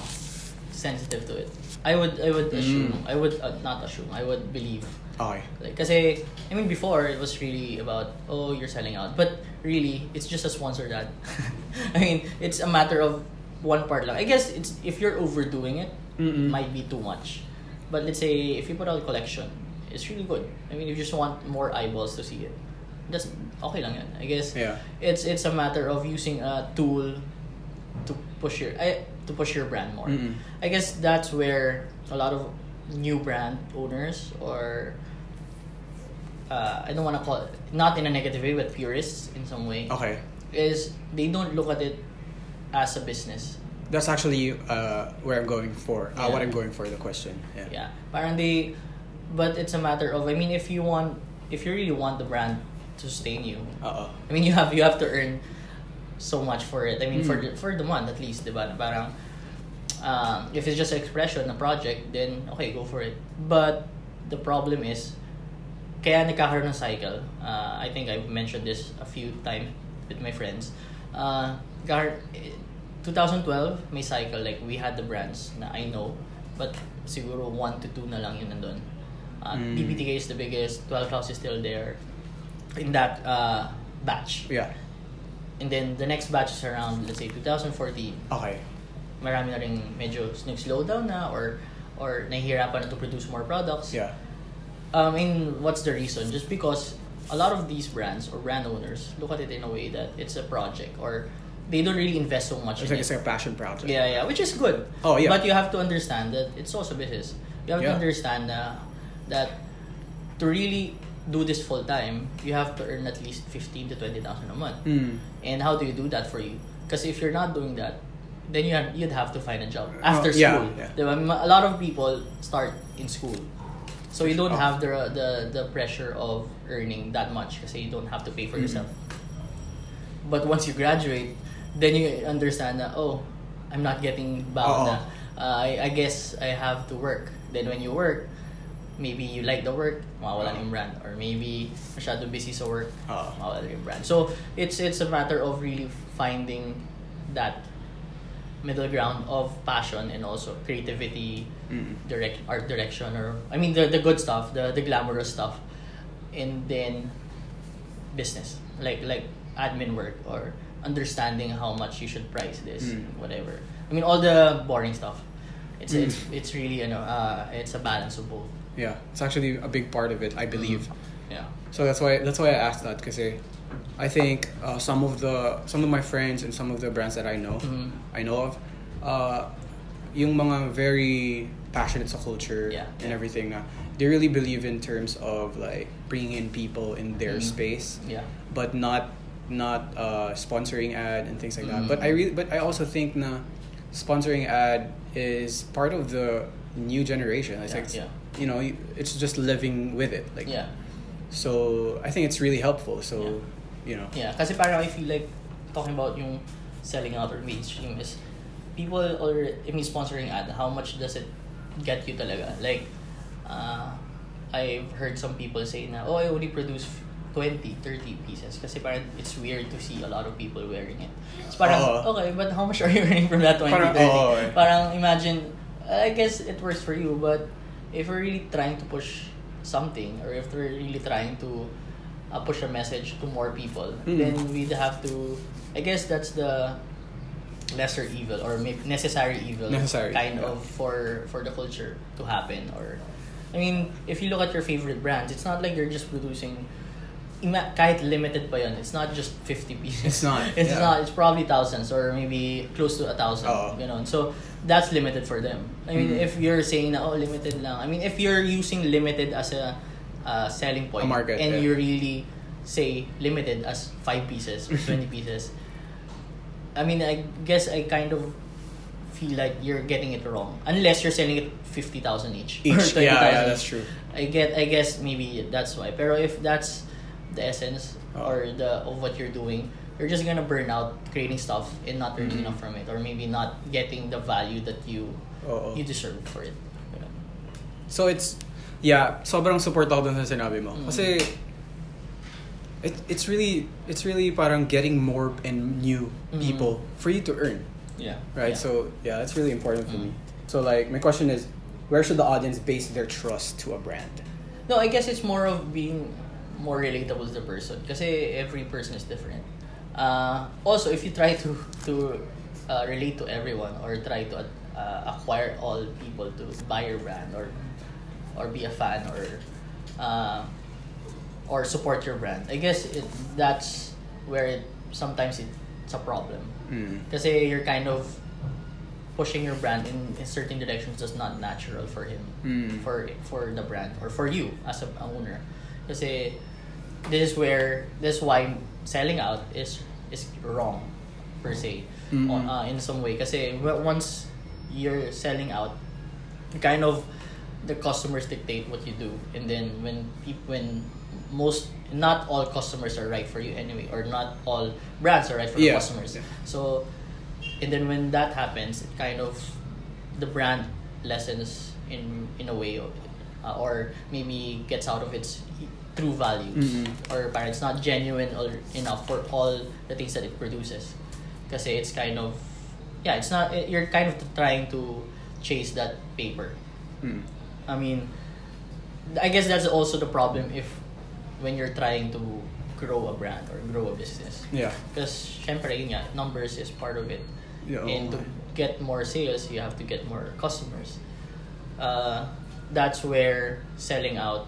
[SPEAKER 2] sensitive to it. I would I would
[SPEAKER 1] Mm.
[SPEAKER 2] assume I would uh, not assume I would believe
[SPEAKER 1] Okay.
[SPEAKER 2] like kasi I mean before it was really about oh you're selling out but really it's just a sponsor that. I mean it's a matter of one part lang. I guess it's if you're overdoing it
[SPEAKER 1] Mm-mm.
[SPEAKER 2] might be too much. But let's say if you put out a collection, it's really good. I mean, if you just want more eyeballs to see it, that's okay lang yan. I guess
[SPEAKER 1] Yeah.
[SPEAKER 2] it's it's a matter of using a tool to push your I, to push your brand more.
[SPEAKER 1] Mm-mm.
[SPEAKER 2] I guess that's where a lot of new brand owners or uh, I don't want to call it not in a negative way, but purists in some way
[SPEAKER 1] Okay.
[SPEAKER 2] is they don't look at it as a business.
[SPEAKER 1] That's actually uh, where I'm going for. Uh,
[SPEAKER 2] Yeah.
[SPEAKER 1] what I'm going for the question. Yeah.
[SPEAKER 2] Yeah. Parang they, but it's a matter of, I mean, if you want, if you really want the brand to sustain you,
[SPEAKER 1] Uh oh.
[SPEAKER 2] I mean, you have you have to earn so much for it. I mean, for
[SPEAKER 1] Mm.
[SPEAKER 2] the, for the month at least, diba? Parang, um, if it's just an expression, a project, then okay, go for it. But the problem is, kaya nagkakaroon ng cycle. Uh, I think I've mentioned this a few times with my friends. Uh, eh, 2012, may cycle. Like, we had the brands na I know, but siguro 1 to 2 na lang yun nandun. Uh,
[SPEAKER 1] Mm.
[SPEAKER 2] DBTK is the biggest, 12 House is still there in that uh, batch.
[SPEAKER 1] Yeah.
[SPEAKER 2] And then the next batch is around, let's say, 2014.
[SPEAKER 1] Okay.
[SPEAKER 2] Marami na rin medyo nag-slow down na or or nahihirapan na to produce more products.
[SPEAKER 1] Yeah.
[SPEAKER 2] Um, mean what's the reason? Just because a lot of these brands or brand owners look at it in a way that it's a project or they don't really invest so much
[SPEAKER 1] It's
[SPEAKER 2] in
[SPEAKER 1] like
[SPEAKER 2] it.
[SPEAKER 1] it's passion project.
[SPEAKER 2] Yeah, yeah, which is good.
[SPEAKER 1] Oh, yeah.
[SPEAKER 2] But you have to understand that it's also business. You have
[SPEAKER 1] Yeah.
[SPEAKER 2] to understand uh, that to really do this full time, you have to earn at least fifteen to twenty thousand a month.
[SPEAKER 1] Mm.
[SPEAKER 2] And how do you do that for you? Because if you're not doing that, then you have, you'd have to find a job
[SPEAKER 1] Oh,
[SPEAKER 2] after
[SPEAKER 1] yeah,
[SPEAKER 2] school.
[SPEAKER 1] yeah.
[SPEAKER 2] Ma- A lot of people start in school. So you don't
[SPEAKER 1] Oh.
[SPEAKER 2] have the, the the pressure of earning that much because you don't have to pay for
[SPEAKER 1] Mhm.
[SPEAKER 2] yourself. But once you graduate, then you understand that oh, I'm not getting bound. na. Uh, I, I guess I have to work. Then when you work, maybe you like the work, mawawala na yung brand. Or maybe masyado busy sa work, mawawala na yung brand. So it's it's a matter of really finding that middle ground of passion and also creativity,
[SPEAKER 1] Mm.
[SPEAKER 2] direct art direction, or I mean the the good stuff, the the glamorous stuff, and then business like like admin work or understanding how much you should price this,
[SPEAKER 1] Mm.
[SPEAKER 2] whatever. I mean all the boring stuff. It's
[SPEAKER 1] Mm.
[SPEAKER 2] it's it's really you know uh, it's a balance of both.
[SPEAKER 1] Yeah. It's actually a big part of it, I believe.
[SPEAKER 2] Yeah.
[SPEAKER 1] So that's why that's why I asked that because I think uh, some of the some of my friends and some of the brands that I know,
[SPEAKER 2] Mhm.
[SPEAKER 1] I know of, uh, yung mga very passionate sa culture
[SPEAKER 2] Yeah.
[SPEAKER 1] and everything na they really believe in terms of like bringing in people in their
[SPEAKER 2] Mhm.
[SPEAKER 1] space,
[SPEAKER 2] Yeah.
[SPEAKER 1] but not not uh, sponsoring ad and things like that.
[SPEAKER 2] Mhm.
[SPEAKER 1] But I really but I also think na sponsoring ad is part of the new generation. It's
[SPEAKER 2] Yeah,
[SPEAKER 1] like
[SPEAKER 2] yeah.
[SPEAKER 1] you know it's just living with it. Like
[SPEAKER 2] Yeah.
[SPEAKER 1] so I think it's really helpful. So you know.
[SPEAKER 2] Yeah, kasi parang I feel like talking about yung selling out or mainstream is people or I mean sponsoring ad, how much does it get you talaga? Like, uh, I've heard some people say na, oh, I only produce 20, 30 pieces kasi parang it's weird to see a lot of people wearing it. It's parang,
[SPEAKER 1] Oo.
[SPEAKER 2] okay, but how much are you earning from that 20,
[SPEAKER 1] Parang,
[SPEAKER 2] 30?
[SPEAKER 1] oo, eh.
[SPEAKER 2] Parang imagine, I guess it works for you, but if we're really trying to push something or if we're really trying to uh, push a message to more people,
[SPEAKER 1] Mm.
[SPEAKER 2] then we'd have to. I guess that's the lesser evil or necessary evil
[SPEAKER 1] Necessary,
[SPEAKER 2] kind
[SPEAKER 1] yeah.
[SPEAKER 2] of for for the culture to happen. Or, I mean, if you look at your favorite brands, it's not like you're just producing. Ima- kahit limited pa yun, it's not just 50 pieces.
[SPEAKER 1] It's not,
[SPEAKER 2] It's
[SPEAKER 1] yeah.
[SPEAKER 2] not. It's probably thousands or maybe close to a thousand.
[SPEAKER 1] Oo.
[SPEAKER 2] You know, so that's limited for them. I mean,
[SPEAKER 1] Mhm.
[SPEAKER 2] if you're saying na oh limited lang. I mean, if you're using limited as a uh, selling point
[SPEAKER 1] A market,
[SPEAKER 2] and
[SPEAKER 1] yeah.
[SPEAKER 2] you really say limited as five pieces or 20 pieces, I mean, I guess I kind of feel like you're getting it wrong unless you're selling it 50,000 each.
[SPEAKER 1] Each,
[SPEAKER 2] 20,000
[SPEAKER 1] yeah, yeah, that's true.
[SPEAKER 2] I get I guess maybe that's why. Pero if that's the essence or the of what you're doing, you're just gonna burn out creating stuff and not earning
[SPEAKER 1] Mhm.
[SPEAKER 2] enough from it, or maybe not getting the value that you
[SPEAKER 1] Oo.
[SPEAKER 2] you deserve for it. Know?
[SPEAKER 1] So it's yeah, sobrang support ako dun sa sinabi mo.
[SPEAKER 2] Mm.
[SPEAKER 1] Kasi it, it's really it's really parang getting more and new
[SPEAKER 2] Mhm.
[SPEAKER 1] people for you to earn,
[SPEAKER 2] Yeah.
[SPEAKER 1] right?
[SPEAKER 2] Yeah.
[SPEAKER 1] So yeah, that's really important for
[SPEAKER 2] Mm.
[SPEAKER 1] me. So like my question is where should the audience base their trust to a brand?
[SPEAKER 2] No, I guess it's more of being more relatable to the person. Kasi every person is different. Uh, also, if you try to to uh, relate to everyone or try to uh, acquire all people to buy your brand or or be a fan or uh, or support your brand, I guess it, that's where it sometimes it, it's a problem.
[SPEAKER 1] Mm.
[SPEAKER 2] Kasi you're kind of pushing your brand in, in certain directions that's not natural for him
[SPEAKER 1] Mm.
[SPEAKER 2] for for the brand or for you as a, a owner kasi this is where this is why selling out is is wrong per se
[SPEAKER 1] Mm.
[SPEAKER 2] on, uh, in some way because once you're selling out kind of the customers dictate what you do and then when peop- when most not all customers are right for you anyway or not all brands are right for the
[SPEAKER 1] Yeah.
[SPEAKER 2] customers
[SPEAKER 1] Yeah.
[SPEAKER 2] so and then when that happens it kind of the brand lessens in in a way uh, or maybe gets out of its true value
[SPEAKER 1] Mhm.
[SPEAKER 2] or parang it's not genuine or enough for all the things that it produces kasi it's kind of yeah it's not you're kind of trying to chase that paper
[SPEAKER 1] Mm.
[SPEAKER 2] I mean I guess that's also the problem if when you're trying to grow a brand or grow a business
[SPEAKER 1] Yeah.
[SPEAKER 2] because syempre yun nga, numbers is part of it.
[SPEAKER 1] Yeah,
[SPEAKER 2] and to get more sales, you have to get more customers. Uh, that's where selling out,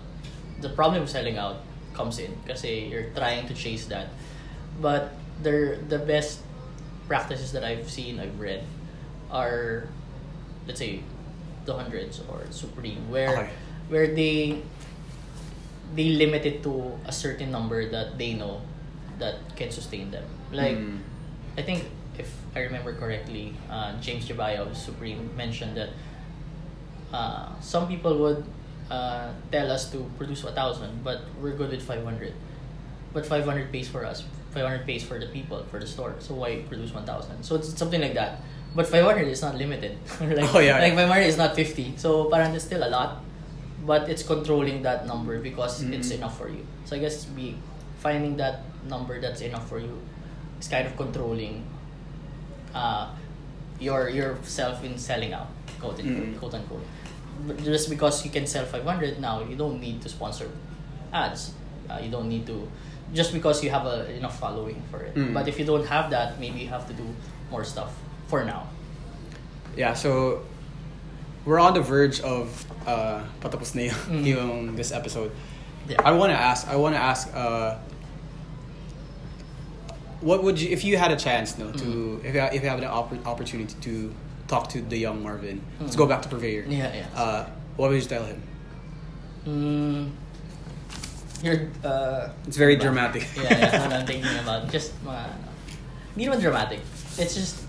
[SPEAKER 2] the problem of selling out comes in kasi you're trying to chase that. But the the best practices that I've seen, I've read, are let's say the hundreds or Supreme, where
[SPEAKER 1] Okay.
[SPEAKER 2] where they they limit it to a certain number that they know that can sustain them. Like
[SPEAKER 1] Mm.
[SPEAKER 2] I think if I remember correctly, uh, James Jebbia of Supreme mentioned that uh, some people would uh, tell us to produce a thousand, but we're good with five hundred. But five hundred pays for us. Five hundred pays for the people for the store. So why produce one thousand? So it's something like that. But five hundred is not limited. like,
[SPEAKER 1] Oh, yeah.
[SPEAKER 2] like five hundred is not fifty. So parang it's still a lot, but it's controlling that number because it's
[SPEAKER 1] Mhm.
[SPEAKER 2] enough for you. So I guess be finding that number that's enough for you is kind of controlling uh, your yourself in selling out, quote unquote,
[SPEAKER 1] Mm.
[SPEAKER 2] quote unquote. Just because you can sell 500 now, you don't need to sponsor ads. Uh, you don't need to, just because you have a, enough following for it.
[SPEAKER 1] Mm.
[SPEAKER 2] But if you don't have that, maybe you have to do more stuff for now.
[SPEAKER 1] Yeah, so we're on the verge of uh, patapos na yung,
[SPEAKER 2] Mm.
[SPEAKER 1] this episode.
[SPEAKER 2] Yeah.
[SPEAKER 1] I want to ask. I want to ask. Uh, what would you if you had a chance no to
[SPEAKER 2] Mm.
[SPEAKER 1] if you, if you have an oppor- opportunity to talk to the young Marvin let's
[SPEAKER 2] Mm.
[SPEAKER 1] go back to Purveyor
[SPEAKER 2] Yeah, yeah.
[SPEAKER 1] uh, what would you tell him
[SPEAKER 2] Mm, you're, uh,
[SPEAKER 1] it's very dramatic
[SPEAKER 2] yeah, yeah. What I'm thinking about. Just mga, ano, hindi naman dramatic. It's just,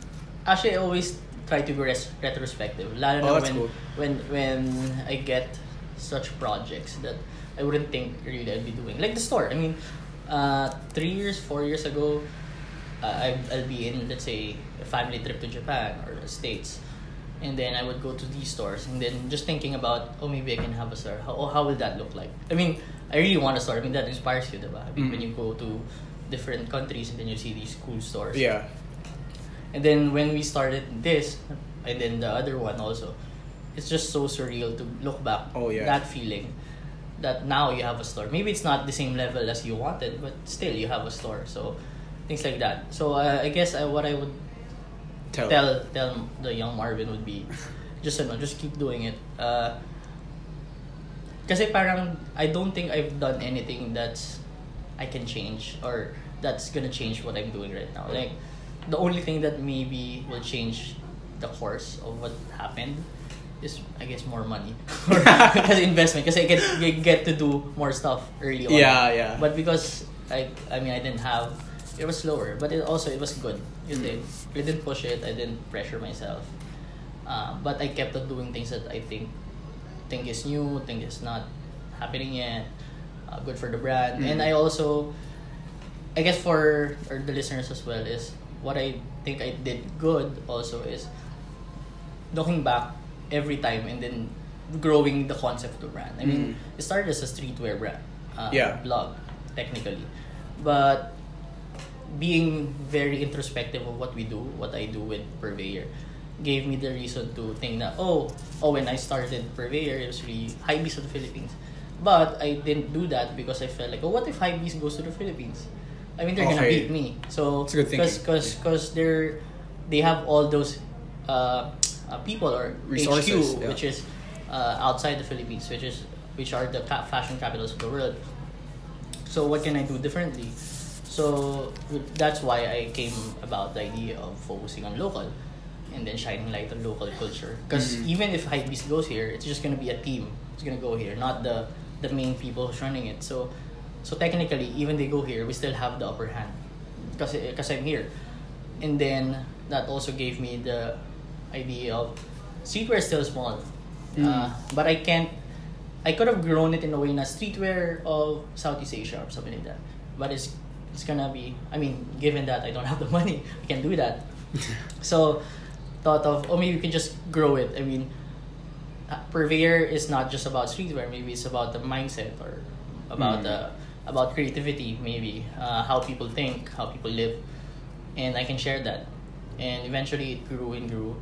[SPEAKER 2] actually, I always try to be res- retrospective. Lalo
[SPEAKER 1] Oh,
[SPEAKER 2] na when,
[SPEAKER 1] cool.
[SPEAKER 2] when, when I get such projects that I wouldn't think really I'd be doing. Like the store. I mean, uh, three years, four years ago, uh, I'll be in, let's say, a family trip to Japan or the States. And then I would go to these stores and then just thinking about, oh, maybe I can have a store. How, oh, how will that look like? I mean, I really want a store. I mean, that inspires you, diba? I mean,
[SPEAKER 1] Mm.
[SPEAKER 2] when you go to different countries and then you see these cool stores.
[SPEAKER 1] yeah
[SPEAKER 2] And then when we started this, and then the other one also, it's just so surreal to look back.
[SPEAKER 1] Oh, yeah.
[SPEAKER 2] That feeling that now you have a store. Maybe it's not the same level as you wanted, but still you have a store. So things like that. So uh, I guess I, what I would
[SPEAKER 1] tell,
[SPEAKER 2] tell tell the young Marvin would be just ano, just keep doing it. Uh, kasi parang I don't think I've done anything that's I can change or that's gonna change what I'm doing right now. Like the only thing that maybe will change the course of what happened is I guess more money because investment because I get get to do more stuff early on.
[SPEAKER 1] Yeah, yeah.
[SPEAKER 2] But because I I mean I didn't have it was slower, but it also it was good. You did. I didn't push it. I didn't pressure myself. Uh, but I kept on doing things that I think think is new, think is not happening yet. Uh, good for the brand, and
[SPEAKER 1] Mm.
[SPEAKER 2] I also, I guess for or the listeners as well is what I think I did good also is looking back every time and then growing the concept of the brand. I mean,
[SPEAKER 1] Mm.
[SPEAKER 2] it started as a streetwear brand, uh,
[SPEAKER 1] Yeah.
[SPEAKER 2] blog technically, but being very introspective of what we do, what I do with Purveyor, gave me the reason to think that oh, oh when I started Purveyor, it was really Hypebeast of the Philippines. But I didn't do that because I felt like, oh, what if Hypebeast goes to the Philippines? I mean, they're gonna beat me. So
[SPEAKER 1] It's a good thinking.
[SPEAKER 2] because because they're they have all those uh, uh, people or
[SPEAKER 1] Resources,
[SPEAKER 2] HQ,
[SPEAKER 1] yeah.
[SPEAKER 2] which is uh, outside the Philippines, which is which are the fashion capitals of the world. So what can I do differently? So that's why I came about the idea of focusing on local and then shining light on local culture. Because
[SPEAKER 1] Mhm.
[SPEAKER 2] even if Hypebeast goes here, it's just gonna be a team. It's gonna go here, not the the main people who's running it. So so technically, even they go here, we still have the upper hand. Because because I'm here, and then that also gave me the idea of streetwear is still small,
[SPEAKER 1] Mm.
[SPEAKER 2] uh, but I can't. I could have grown it in a way na streetwear of Southeast Asia or something like that. But it's it's gonna be. I mean, given that I don't have the money, I can do that. so, thought of oh maybe we can just grow it. I mean, uh, Purveyor is not just about streetwear. Maybe it's about the mindset or about
[SPEAKER 1] Mm.
[SPEAKER 2] the about creativity. Maybe uh, how people think, how people live, and I can share that. And eventually, it grew and grew.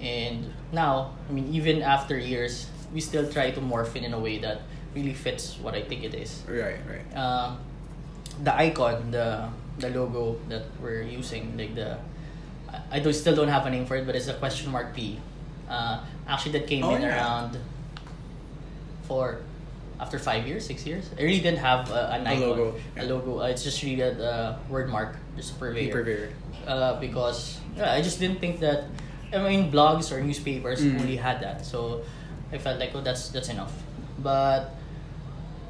[SPEAKER 2] And now, I mean, even after years, we still try to morph it in a way that really fits what I think it is.
[SPEAKER 1] right right
[SPEAKER 2] Um, the icon, the the logo that we're using, like the I do still don't have a name for it, but it's a question mark P. Uh, actually, that came
[SPEAKER 1] Oh,
[SPEAKER 2] in
[SPEAKER 1] yeah.
[SPEAKER 2] around for after five years, six years. I really didn't have uh, an
[SPEAKER 1] A
[SPEAKER 2] icon,
[SPEAKER 1] logo,
[SPEAKER 2] a logo. Uh, it's just really a uh, word mark, just a purveyor.
[SPEAKER 1] Purveyor.
[SPEAKER 2] Uh, because yeah, I just didn't think that. I mean, blogs or newspapers
[SPEAKER 1] Mm.
[SPEAKER 2] only had that, so I felt like, oh, that's that's enough. But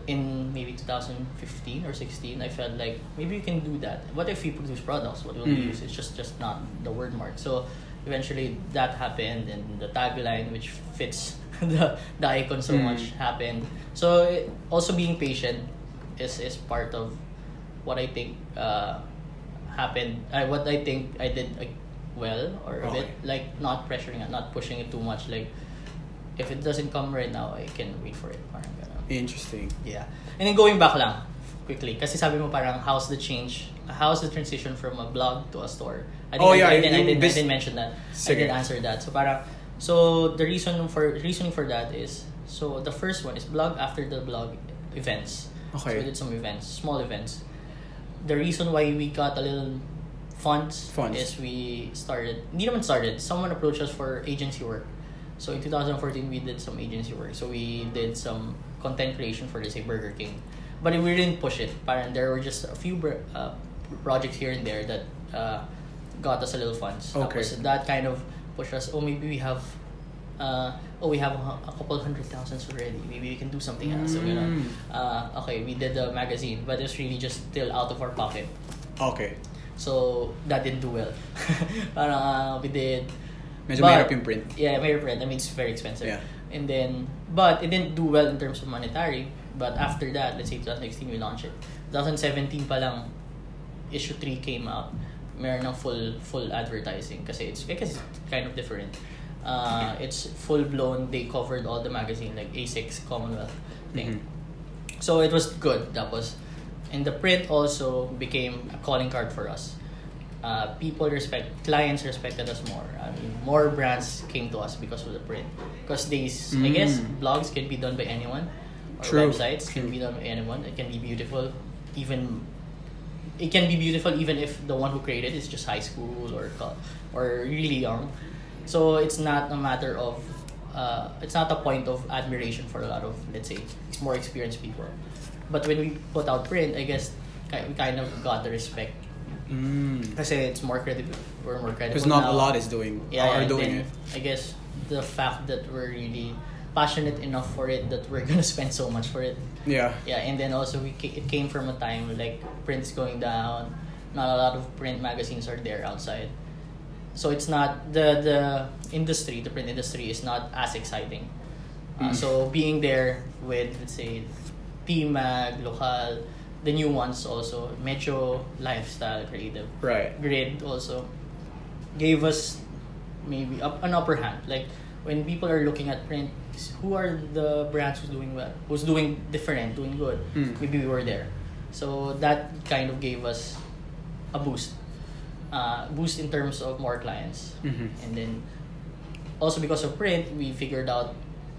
[SPEAKER 2] in maybe 2015 or 16, I felt like maybe you can do that. What if we produce products? What will we
[SPEAKER 1] Mm.
[SPEAKER 2] use? It's just just not the word mark. So eventually that happened, and the tagline, which fits the the icon so
[SPEAKER 1] Mm.
[SPEAKER 2] much, happened. So it, also being patient is is part of what I think uh, happened. Uh, what I think I did like, well or a
[SPEAKER 1] Okay.
[SPEAKER 2] bit like not pressuring it, not pushing it too much. Like if it doesn't come right now, I can wait for it.
[SPEAKER 1] Interesting
[SPEAKER 2] Yeah. And then going back lang, quickly, kasi sabi mo parang how's the change, how's the transition from a blog to a store? I think
[SPEAKER 1] Oh,
[SPEAKER 2] I,
[SPEAKER 1] yeah,
[SPEAKER 2] I, didn't, I, didn't, I didn't mention that. I didn't answer that. So parang, so the reason for, reasoning for that is, so the first one is blog after the blog events. So
[SPEAKER 1] Okay.
[SPEAKER 2] we did some events, small events. The reason why we got a little funds,
[SPEAKER 1] Funds.
[SPEAKER 2] is we started, hindi naman started, someone approached us for agency work. So in 2014, we did some agency work. So we did some content creation for, let's say, Burger King. But we didn't push it. Parang there were just a few uh, projects here and there that uh, got us a little funds.
[SPEAKER 1] Okay.
[SPEAKER 2] Tapos that kind of pushed us. Oh, maybe we have. Uh, oh, we have a, a couple hundred thousands already. Maybe we can do something else. So, you know,
[SPEAKER 1] Mm.
[SPEAKER 2] uh, okay, we did the magazine, but it's really just still out of our pocket.
[SPEAKER 1] Okay.
[SPEAKER 2] So that didn't do well. Parang uh, we did.
[SPEAKER 1] Medyo
[SPEAKER 2] but-
[SPEAKER 1] mahirap yung print.
[SPEAKER 2] Yeah, mahirap print. I mean, it's very expensive.
[SPEAKER 1] Yeah.
[SPEAKER 2] And then, but it didn't do well in terms of monetary. But after that, let's say 2016, we launched it. 2017 pa lang, issue 3 came out. Meron ng full full advertising kasi it's I guess it's kind of different. Uh, it's full blown. They covered all the magazine like A6 Commonwealth thing.
[SPEAKER 1] Mhm.
[SPEAKER 2] So it was good. That was and the print also became a calling card for us. Uh, people respect, clients respected us more. I mean, more brands came to us because of the print. Because these, I guess,
[SPEAKER 1] Mm.
[SPEAKER 2] blogs can be done by anyone. Or
[SPEAKER 1] True,
[SPEAKER 2] websites
[SPEAKER 1] true.
[SPEAKER 2] can be done by anyone. It can be beautiful, even. It can be beautiful even if the one who created is just high school or or really young. So it's not a matter of uh, it's not a point of admiration for a lot of let's say more experienced people. But when we put out print, I guess we kind of got the respect
[SPEAKER 1] Mm.
[SPEAKER 2] kasi it's more credible. We're more credible.
[SPEAKER 1] Because not a lot is doing
[SPEAKER 2] yeah,
[SPEAKER 1] are
[SPEAKER 2] yeah,
[SPEAKER 1] doing
[SPEAKER 2] then
[SPEAKER 1] it.
[SPEAKER 2] I guess the fact that we're really passionate enough for it that we're gonna spend so much for it.
[SPEAKER 1] Yeah.
[SPEAKER 2] Yeah, and then also we it came from a time like print's going down. Not a lot of print magazines are there outside. So it's not the the industry, the print industry is not as exciting. Uh,
[SPEAKER 1] Mm.
[SPEAKER 2] So being there with let's say T-Mag, Lokal, the new ones also, Metro, Lifestyle, Creative,
[SPEAKER 1] Right.
[SPEAKER 2] Grid also gave us maybe up, an upper hand. Like when people are looking at print, who are the brands who's doing well, who's doing different, doing good?
[SPEAKER 1] Mm.
[SPEAKER 2] Maybe we were there. So that kind of gave us a boost, uh, boost in terms of more clients,
[SPEAKER 1] Mhm.
[SPEAKER 2] and then also because of print, we figured out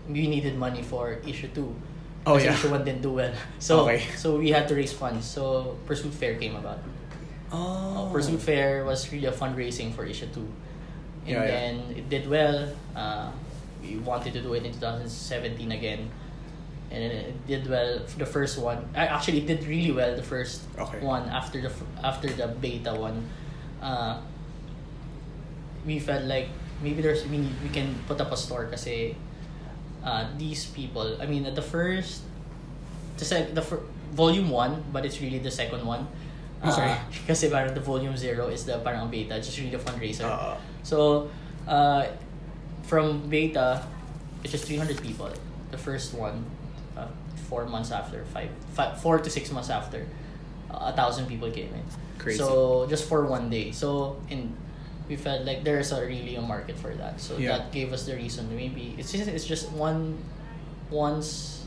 [SPEAKER 2] we needed money for issue two.
[SPEAKER 1] Oh, yeah.
[SPEAKER 2] issue one didn't do well. So
[SPEAKER 1] Okay.
[SPEAKER 2] so we had to raise funds. So Pursuit Fair came about.
[SPEAKER 1] Oh.
[SPEAKER 2] Uh, Pursuit Fair was really a fundraising for issue two. And
[SPEAKER 1] Yeah, yeah.
[SPEAKER 2] then it did well. Uh, we wanted to do it in 2017 again. And it did well for the first one. Actually, it did really well the first
[SPEAKER 1] Okay.
[SPEAKER 2] one after the after the beta one. Uh, we felt like maybe there's we need, we can put up a store kasi uh, these people. I mean, at the first, the sec, the fir- volume one, but it's really the second one. Uh,
[SPEAKER 1] Okay.
[SPEAKER 2] Kasi parang the volume zero is the parang beta, just really a fundraiser.
[SPEAKER 1] Uh,
[SPEAKER 2] So, uh, from beta, it's just 300 people. The first one, uh, four months after, five, five, four to six months after, uh, a thousand people came in.
[SPEAKER 1] Crazy.
[SPEAKER 2] So, just for one day. So, in we felt like there's a really a market for that. So
[SPEAKER 1] Yeah.
[SPEAKER 2] that gave us the reason. Maybe it's just it's just one, once,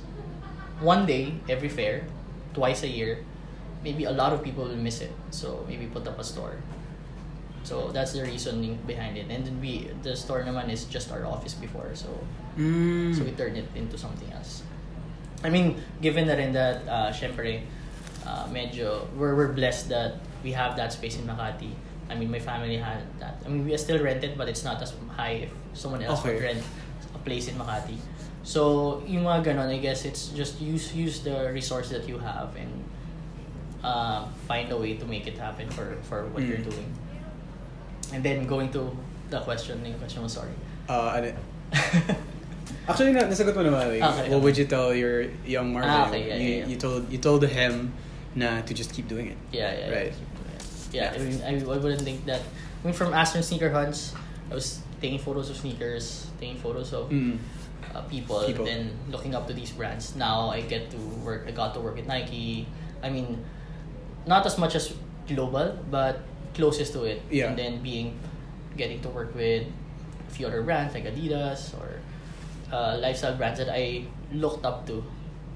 [SPEAKER 2] one day every fair, twice a year. Maybe a lot of people will miss it. So maybe put up a store. So that's the reasoning behind it. And then we the store naman is just our office before. So
[SPEAKER 1] mm.
[SPEAKER 2] so we turned it into something else. I mean, given that in that uh syempre uh medyo we're we're blessed that we have that space in Makati. I mean, my family had that. I mean, we still rent it, but it's not as high if someone else would
[SPEAKER 1] Okay.
[SPEAKER 2] rent a place in Makati. So, yung mga ganon, I guess it's just use use the resource that you have and uh, find a way to make it happen for for what you're
[SPEAKER 1] Mm.
[SPEAKER 2] doing. And then going to the question, yung question mo, sorry.
[SPEAKER 1] Uh, ano, actually, na, nasagot mo naman. Like,
[SPEAKER 2] Okay.
[SPEAKER 1] What would you tell your young Marvin?
[SPEAKER 2] Ah, okay, yeah,
[SPEAKER 1] you,
[SPEAKER 2] yeah, yeah.
[SPEAKER 1] you told you told him na to just keep doing it.
[SPEAKER 2] Yeah, yeah,
[SPEAKER 1] Right.
[SPEAKER 2] yeah. Yeah, I mean, I, I wouldn't think that. I mean, from Aston Sneaker Hunts, I was taking photos of sneakers, taking photos of
[SPEAKER 1] Mm.
[SPEAKER 2] uh, people,
[SPEAKER 1] People.
[SPEAKER 2] then looking up to these brands. Now I get to work. I got to work at Nike. I mean, not as much as global, but closest to it.
[SPEAKER 1] Yeah.
[SPEAKER 2] And then being, getting to work with a few other brands like Adidas or uh, lifestyle brands that I looked up to,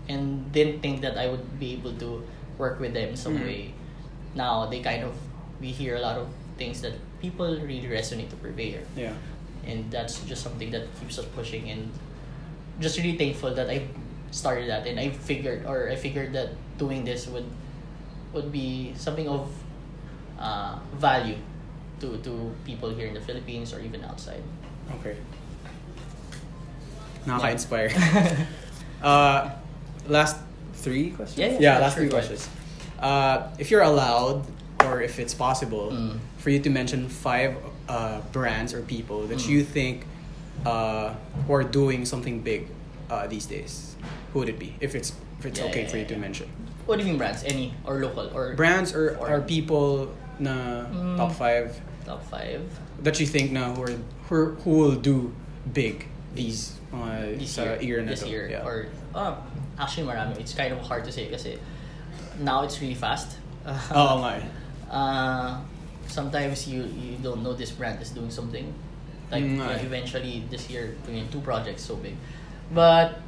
[SPEAKER 2] and didn't think that I would be able to work with them in some
[SPEAKER 1] Mhm.
[SPEAKER 2] way. Now they kind of we hear a lot of things that people really resonate to Purveyor
[SPEAKER 1] Yeah.
[SPEAKER 2] and that's just something that keeps us pushing and just really thankful that I started that and I figured or I figured that doing this would would be something of uh, value to to people here in the Philippines or even outside.
[SPEAKER 1] Okay. Nakaka-inspire. uh, last three questions?
[SPEAKER 2] Yeah, yeah,
[SPEAKER 1] yeah last
[SPEAKER 2] sure,
[SPEAKER 1] three questions. Uh, if you're allowed, or if it's possible,
[SPEAKER 2] Mm.
[SPEAKER 1] for you to mention five uh, brands or people that
[SPEAKER 2] Mm.
[SPEAKER 1] you think uh, who are doing something big uh, these days. Who would it be? If it's if it's
[SPEAKER 2] Yeah,
[SPEAKER 1] okay
[SPEAKER 2] yeah,
[SPEAKER 1] for you to mention
[SPEAKER 2] What do you mean brands? Any or local or
[SPEAKER 1] brands or
[SPEAKER 2] Or-
[SPEAKER 1] people na
[SPEAKER 2] Mm.
[SPEAKER 1] top five
[SPEAKER 2] top five
[SPEAKER 1] that you think na who are who, are- who will do big these uh,
[SPEAKER 2] this year?
[SPEAKER 1] na
[SPEAKER 2] this year
[SPEAKER 1] Yeah.
[SPEAKER 2] or uh, actually marami. It's kind of hard to say kasi now it's really fast.
[SPEAKER 1] Oo nga eh.
[SPEAKER 2] Uh, sometimes you you don't know this brand is doing something. Like
[SPEAKER 1] Mm, ay.
[SPEAKER 2] eventually this year doing two projects so big, but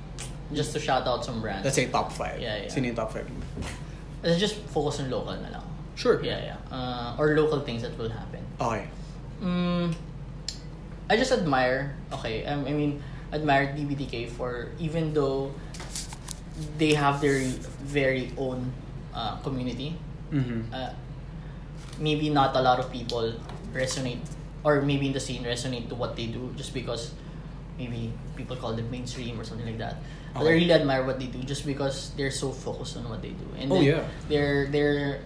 [SPEAKER 2] just to shout out some brands.
[SPEAKER 1] Let's say top five.
[SPEAKER 2] Yeah, yeah.
[SPEAKER 1] Sino yung top five?
[SPEAKER 2] Let's just focus on local na lang.
[SPEAKER 1] Sure.
[SPEAKER 2] Yeah, yeah. Uh, or local things that will happen.
[SPEAKER 1] Okay.
[SPEAKER 2] Mm, I just admire. Okay, um, I mean, admire DBTK for even though they have their very own uh, community.
[SPEAKER 1] Mm-hmm.
[SPEAKER 2] Uh, maybe not a lot of people resonate, or maybe in the scene resonate to what they do, just because maybe people call them mainstream or something like that. But I
[SPEAKER 1] Okay.
[SPEAKER 2] really admire what they do, just because they're so focused on what they do, and
[SPEAKER 1] Oh, yeah.
[SPEAKER 2] they're they're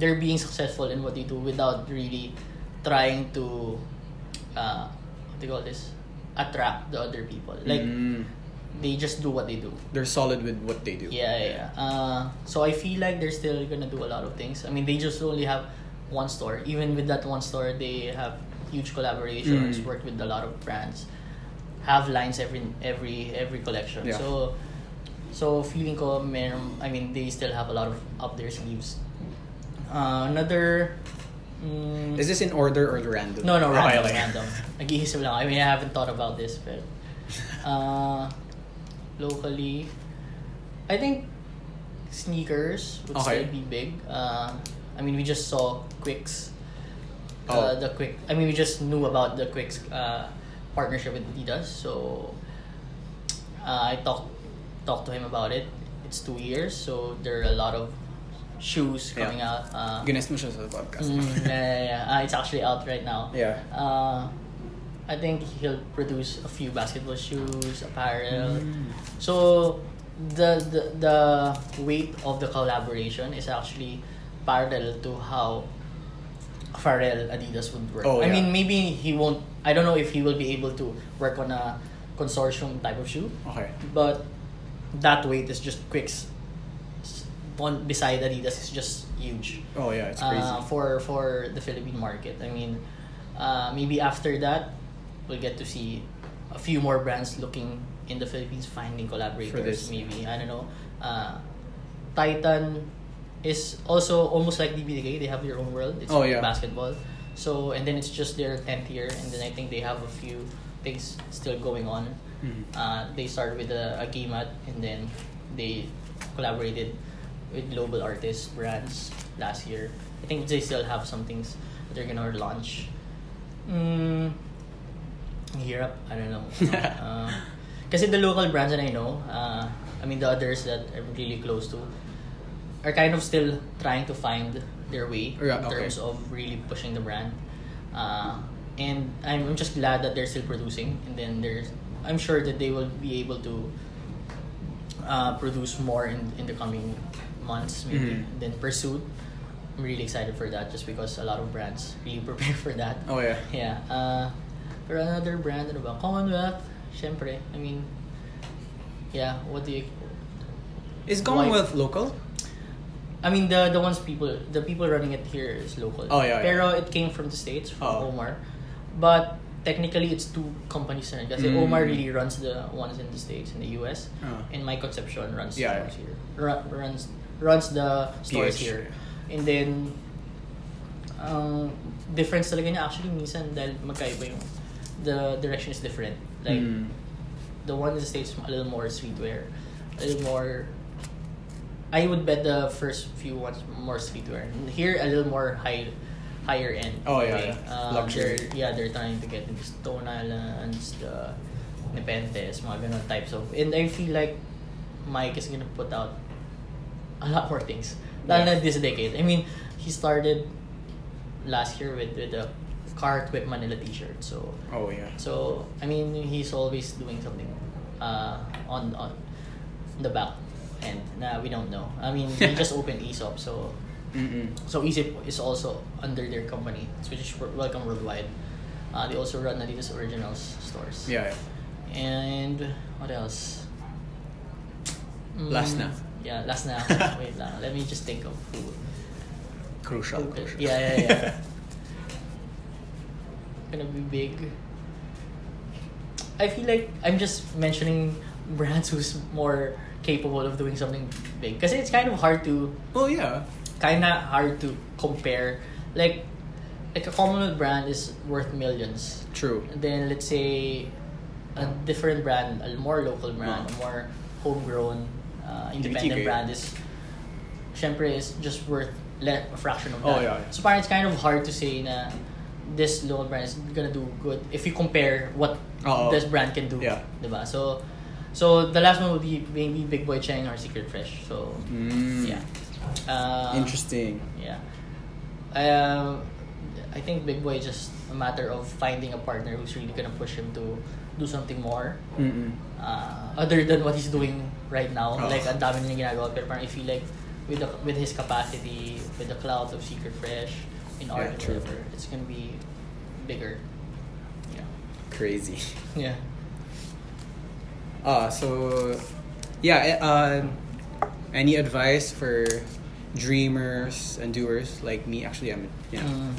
[SPEAKER 2] they're being successful in what they do without really trying to uh what do you call this attract the other people like
[SPEAKER 1] Mm.
[SPEAKER 2] They just do what they do
[SPEAKER 1] they're solid with what they do.
[SPEAKER 2] yeah yeah, yeah. Uh, so i feel like they're still gonna do a lot of things i mean they just only have one store even with that one store they have huge collaborations
[SPEAKER 1] Mm.
[SPEAKER 2] worked with a lot of brands have lines every every every collection
[SPEAKER 1] Yeah.
[SPEAKER 2] so so feeling ko meron, i mean they still have a lot of up their sleeves uh, another mm,
[SPEAKER 1] Is this in order or random?
[SPEAKER 2] no, no,
[SPEAKER 1] Okay,
[SPEAKER 2] random,
[SPEAKER 1] okay.
[SPEAKER 2] random. Nag-iisip lang. I mean, I haven't thought about this, but uh, locally, I think sneakers would
[SPEAKER 1] Okay.
[SPEAKER 2] still be big. Uh, I mean, we just saw Quicks.
[SPEAKER 1] Oh.
[SPEAKER 2] Uh, the Quick. I mean, we just knew about the Quicks uh, partnership with Adidas, so uh, I talked talked to him about it. It's two years, so there are a lot of shoes
[SPEAKER 1] Yeah.
[SPEAKER 2] coming out. Uh,
[SPEAKER 1] Guinness mo siya sa podcast.
[SPEAKER 2] Mm, yeah, yeah, yeah. Uh, it's actually out right now.
[SPEAKER 1] Yeah.
[SPEAKER 2] Uh, I think he'll produce a few basketball shoes, apparel.
[SPEAKER 1] Mm.
[SPEAKER 2] So the, the the weight of the collaboration is actually parallel to how Pharrell Adidas would work.
[SPEAKER 1] Oh,
[SPEAKER 2] I mean, maybe he won't. I don't know if he will be able to work on a consortium type of shoe,
[SPEAKER 1] Okay.
[SPEAKER 2] but that weight is just quicks. On beside Adidas is just huge
[SPEAKER 1] Oh yeah, it's crazy.
[SPEAKER 2] uh, for for the Philippine market. I mean, uh, maybe after that, we'll get to see a few more brands looking in the Philippines finding collaborators. Maybe I don't know. Uh, Titan is also almost like DBTK. They have their own world. It's
[SPEAKER 1] Oh, yeah.
[SPEAKER 2] basketball. So and then it's just their tenth year, and then I think they have a few things still going on.
[SPEAKER 1] Mhm.
[SPEAKER 2] Uh, they started with a, a game at, and then they collaborated with global artists brands last year. I think they still have some things that they're gonna launch. Mm, hirap, I don't know. uh, kasi the local brands that I know, uh, I mean the others that I'm really close to, are kind of still trying to find their way
[SPEAKER 1] Yeah,
[SPEAKER 2] in
[SPEAKER 1] okay.
[SPEAKER 2] terms of really pushing the brand. Uh, and I'm, I'm just glad that they're still producing, and then there's I'm sure that they will be able to uh, produce more in, in the coming months, maybe.
[SPEAKER 1] Mhm.
[SPEAKER 2] Then Pursuit, I'm really excited for that just because a lot of brands really prepare for that.
[SPEAKER 1] Oh yeah.
[SPEAKER 2] Yeah. Uh, pero another brand, ano ba? Commonwealth, syempre. I mean, yeah, what do you...
[SPEAKER 1] Is Commonwealth local?
[SPEAKER 2] I mean, the the ones people, the people running it here is local.
[SPEAKER 1] Oh, yeah, yeah.
[SPEAKER 2] Pero it came from the States, from
[SPEAKER 1] Oh.
[SPEAKER 2] Omar. But technically, it's two companies na. Kasi
[SPEAKER 1] Mm.
[SPEAKER 2] Omar really runs the ones in the States, in the US.
[SPEAKER 1] Oh.
[SPEAKER 2] And Mike Concepcion runs
[SPEAKER 1] Yeah,
[SPEAKER 2] stores here. Ru- runs runs the stores
[SPEAKER 1] PH.
[SPEAKER 2] here. And then, ang difference talaga niya actually minsan dahil magkaiba yung the direction is different. Like,
[SPEAKER 1] Mm.
[SPEAKER 2] the one in the States a little more streetwear, a little more. I would bet the first few ones more streetwear. Here a little more high, higher end.
[SPEAKER 1] Oh, yeah, yeah.
[SPEAKER 2] Um,
[SPEAKER 1] Luxury.
[SPEAKER 2] They're, yeah, they're trying to get into Stone Islands, the Nepenthes, mga ganun types of. And I feel like Mike is gonna put out a lot more things. Lalo
[SPEAKER 1] Yeah.
[SPEAKER 2] na this decade. I mean, he started last year with with the Carhartt WIP Manila T-shirt. So
[SPEAKER 1] Oh yeah.
[SPEAKER 2] so I mean, he's always doing something uh, on on the back end. Nah, we don't know. I mean, he just opened ESOP, so
[SPEAKER 1] Mm-mm.
[SPEAKER 2] So ESOP is also under their company, which is Welcome Worldwide. Uh, they also run Adidas Originals stores.
[SPEAKER 1] Yeah.
[SPEAKER 2] And what else? Mm,
[SPEAKER 1] Last now.
[SPEAKER 2] Yeah, last now. Wait lang. Let me just think of who.
[SPEAKER 1] Crucial.
[SPEAKER 2] who
[SPEAKER 1] crucial.
[SPEAKER 2] Yeah, yeah, yeah. Gonna be big. I feel like I'm just mentioning brands who's more capable of doing something big because it's kind of hard to
[SPEAKER 1] well, yeah.
[SPEAKER 2] kind of hard to compare like like a Commonwealth brand is worth millions
[SPEAKER 1] True.
[SPEAKER 2] and then let's say a different brand a more local brand a more homegrown uh, independent brand is syempre is just worth le- a fraction of
[SPEAKER 1] Oh,
[SPEAKER 2] that
[SPEAKER 1] yeah, yeah.
[SPEAKER 2] so parang it's kind of hard to say na this local brand is gonna do good if you compare what
[SPEAKER 1] Oo.
[SPEAKER 2] this brand can do
[SPEAKER 1] Yeah.
[SPEAKER 2] diba so so the last one would be maybe Big Boy Cheng or Secret Fresh so
[SPEAKER 1] Mm.
[SPEAKER 2] yeah uh,
[SPEAKER 1] Interesting.
[SPEAKER 2] yeah. Um, I think Big Boy is just a matter of finding a partner who's really gonna push him to do something more uh, other than what he's doing right now.
[SPEAKER 1] Oh.
[SPEAKER 2] Like, ang dami na ginagawa. Pero parang I feel like with the, with his capacity, with the clout of Secret Fresh, in art
[SPEAKER 1] Yeah,
[SPEAKER 2] whatever, it's gonna be bigger. Yeah.
[SPEAKER 1] Crazy.
[SPEAKER 2] Yeah.
[SPEAKER 1] Uh, so, yeah, eh, uh, any advice for dreamers and doers like me? Actually, I'm, yeah.
[SPEAKER 2] Mm,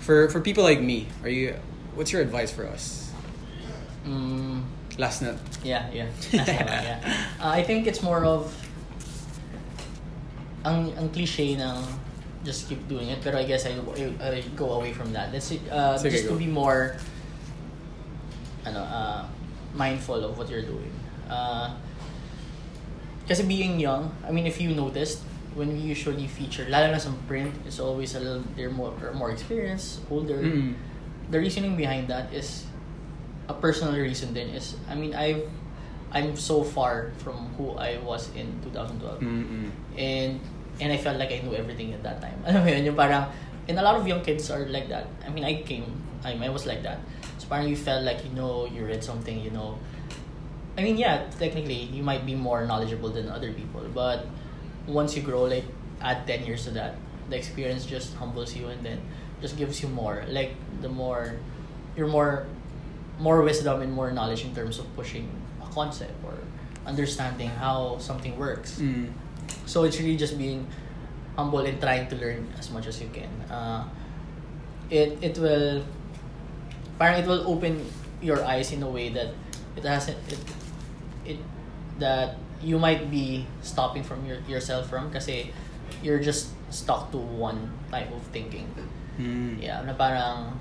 [SPEAKER 1] For, for people like me, are you, what's your advice for us?
[SPEAKER 2] mm,
[SPEAKER 1] Last na.
[SPEAKER 2] Yeah, yeah. Naman, yeah. Uh, I think it's more of ang ang cliche ng just keep doing it But I guess I, I, go away from that. Let's say, uh,
[SPEAKER 1] Sige,
[SPEAKER 2] just to
[SPEAKER 1] go.
[SPEAKER 2] be more ano uh, mindful of what you're doing. Uh, kasi being young, I mean if you noticed when we usually feature lalo na sa print, it's always a little they're more more experienced, older.
[SPEAKER 1] Mm-mm.
[SPEAKER 2] the reasoning behind that is a personal reason then is I mean I've I'm so far from who I was in 2012
[SPEAKER 1] Mm-mm.
[SPEAKER 2] and and I felt like I knew everything at that time. Alam mo yun? Yung parang and a lot of young kids are like that. I mean I came I, I was like that. So parang you felt like you know you read something you know. I mean yeah technically you might be more knowledgeable than other people. But once you grow like add 10 years to that the experience just humbles you and then just gives you more. Like the more you're more more wisdom and more knowledge in terms of pushing a concept or understanding how something works.
[SPEAKER 1] Mm.
[SPEAKER 2] So it's really just being humble and trying to learn as much as you can. Uh, it it will, parang it will open your eyes in a way that it hasn't it, it that you might be stopping from your, yourself from kasi you're just stuck to one type of thinking.
[SPEAKER 1] Mm.
[SPEAKER 2] Yeah, na parang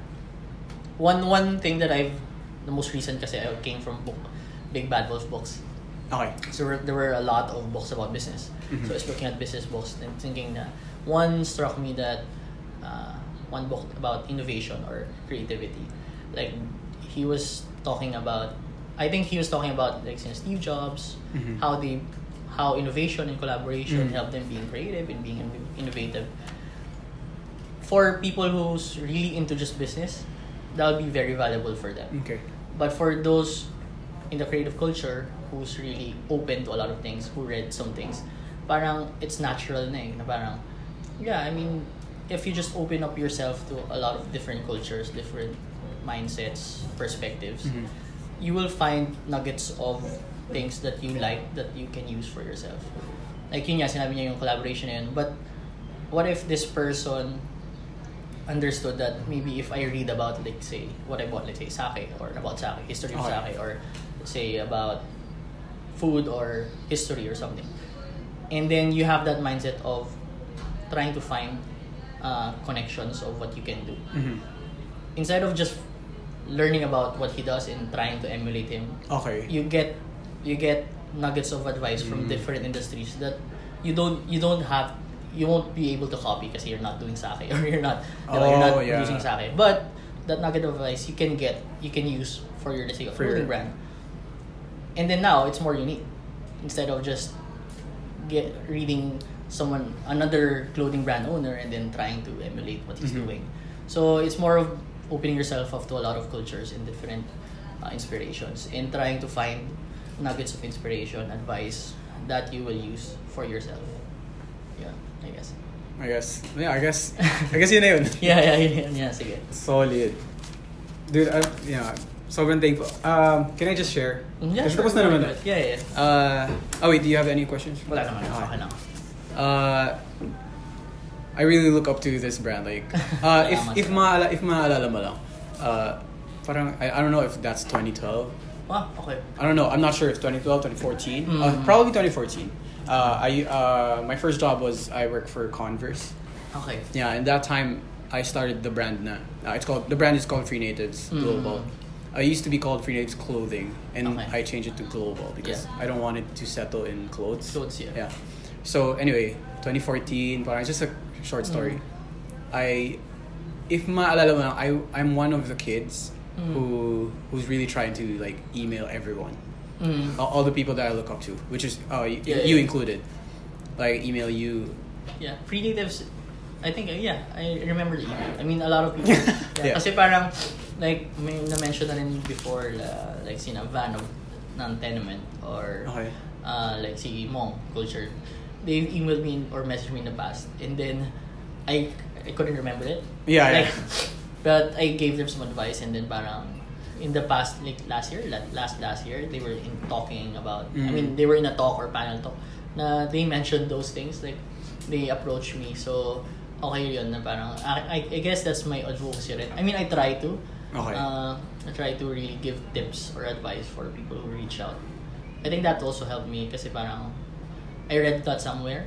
[SPEAKER 2] one one thing that I've the most recent kasi I came from book Big Bad Wolf books.
[SPEAKER 1] Okay.
[SPEAKER 2] So there were, there were a lot of books about business.
[SPEAKER 1] Mhm.
[SPEAKER 2] So I was looking at business books and thinking that one struck me that uh, one book about innovation or creativity. Like he was talking about, I think he was talking about like since Steve Jobs,
[SPEAKER 1] Mhm.
[SPEAKER 2] how they, how innovation and collaboration
[SPEAKER 1] Mhm.
[SPEAKER 2] help them being creative and being innovative. For people who's really into just business, that would be very valuable for them.
[SPEAKER 1] Okay.
[SPEAKER 2] But for those in the creative culture who's really open to a lot of things, who read some things, parang it's natural na eh, na parang, yeah, I mean, if you just open up yourself to a lot of different cultures, different mindsets, perspectives,
[SPEAKER 1] Mhm.
[SPEAKER 2] you will find nuggets of things that you like that you can use for yourself. Like yun nga, sinabi niya yung collaboration na yun. But what if this person understood that maybe if I read about, like, say, what I bought, let's say, sake, or about sake, history of
[SPEAKER 1] Okay.
[SPEAKER 2] sake, or say about food or history or something. And then you have that mindset of trying to find uh, connections of what you can do.
[SPEAKER 1] Mhm.
[SPEAKER 2] Instead of just learning about what he does and trying to emulate him,
[SPEAKER 1] Okay.
[SPEAKER 2] you get you get nuggets of advice from
[SPEAKER 1] Mm.
[SPEAKER 2] different industries that you don't you don't have you won't be able to copy because you're not doing sake or you're not diba, you're not
[SPEAKER 1] Oh, yeah.
[SPEAKER 2] using sake but that nugget of advice you can get you can use for your let's say a
[SPEAKER 1] For your-
[SPEAKER 2] clothing brand and then now it's more unique instead of just get reading someone another clothing brand owner and then trying to emulate what he's
[SPEAKER 1] Mhm.
[SPEAKER 2] doing so it's more of opening yourself up to a lot of cultures and different uh, inspirations and trying to find nuggets of inspiration advice that you will use for yourself yeah i guess
[SPEAKER 1] I guess. Yeah, I guess. I guess yun na yun.
[SPEAKER 2] Yeah, yeah, yun, yun, yeah, sige.
[SPEAKER 1] Solid. Dude, I, yeah. Sobrang thankful. Um, can I just share?
[SPEAKER 2] Mm, Yeah,
[SPEAKER 1] Kasi
[SPEAKER 2] sure,
[SPEAKER 1] tapos na naman.
[SPEAKER 2] Yeah, yeah.
[SPEAKER 1] Uh, oh wait, do you have any questions?
[SPEAKER 2] Wala naman,
[SPEAKER 1] Okay.
[SPEAKER 2] lang.
[SPEAKER 1] Uh, I really look up to this brand. Like, uh, if if maala if maalala mo lang, uh, parang I, I don't know if that's 2012.
[SPEAKER 2] Ah, okay.
[SPEAKER 1] I don't know. I'm not sure if 2012, 2014. Uh,
[SPEAKER 2] Mm.
[SPEAKER 1] probably 2014. Uh, I uh, my first job was I worked for Converse.
[SPEAKER 2] Okay.
[SPEAKER 1] Yeah, and that time I started the brand na. Uh, it's called the brand is called Free Natives
[SPEAKER 2] Mm.
[SPEAKER 1] I used to be called Free Natives Clothing, and
[SPEAKER 2] Okay.
[SPEAKER 1] I changed it to Global because
[SPEAKER 2] Yeah.
[SPEAKER 1] I don't want it to settle in clothes.
[SPEAKER 2] Clothes, yeah.
[SPEAKER 1] Yeah. So anyway, 2014. Parang just a short story.
[SPEAKER 2] Mm.
[SPEAKER 1] I, if maalala mo lang, I I'm one of the kids
[SPEAKER 2] Mm.
[SPEAKER 1] who who's really trying to like email everyone
[SPEAKER 2] Mm.
[SPEAKER 1] all, all the people that I look up to, which is uh, y-
[SPEAKER 2] Yeah,
[SPEAKER 1] you
[SPEAKER 2] yeah.
[SPEAKER 1] included. Like email you.
[SPEAKER 2] Yeah, free natives. I think yeah, I remember the email. I mean, a lot of people. yeah,
[SPEAKER 1] Yeah.
[SPEAKER 2] Kasi parang like may na-mention na rin before uh, like sina Van of ng Tenement or
[SPEAKER 1] Okay.
[SPEAKER 2] uh, like si Mong Culture. They emailed me or messaged me in the past and then I I couldn't remember it.
[SPEAKER 1] Yeah, yeah.
[SPEAKER 2] Like, but I gave them some advice and then parang in the past like last year la- last last year they were in talking about I
[SPEAKER 1] Mm.
[SPEAKER 2] mean they were in a talk or panel talk na they mentioned those things like they approached me so okay yun na parang I, I, I guess that's my advocacy rin I mean I try to
[SPEAKER 1] Okay.
[SPEAKER 2] uh, I try to really give tips or advice for people who reach out. I think that also helped me kasi parang I read that somewhere.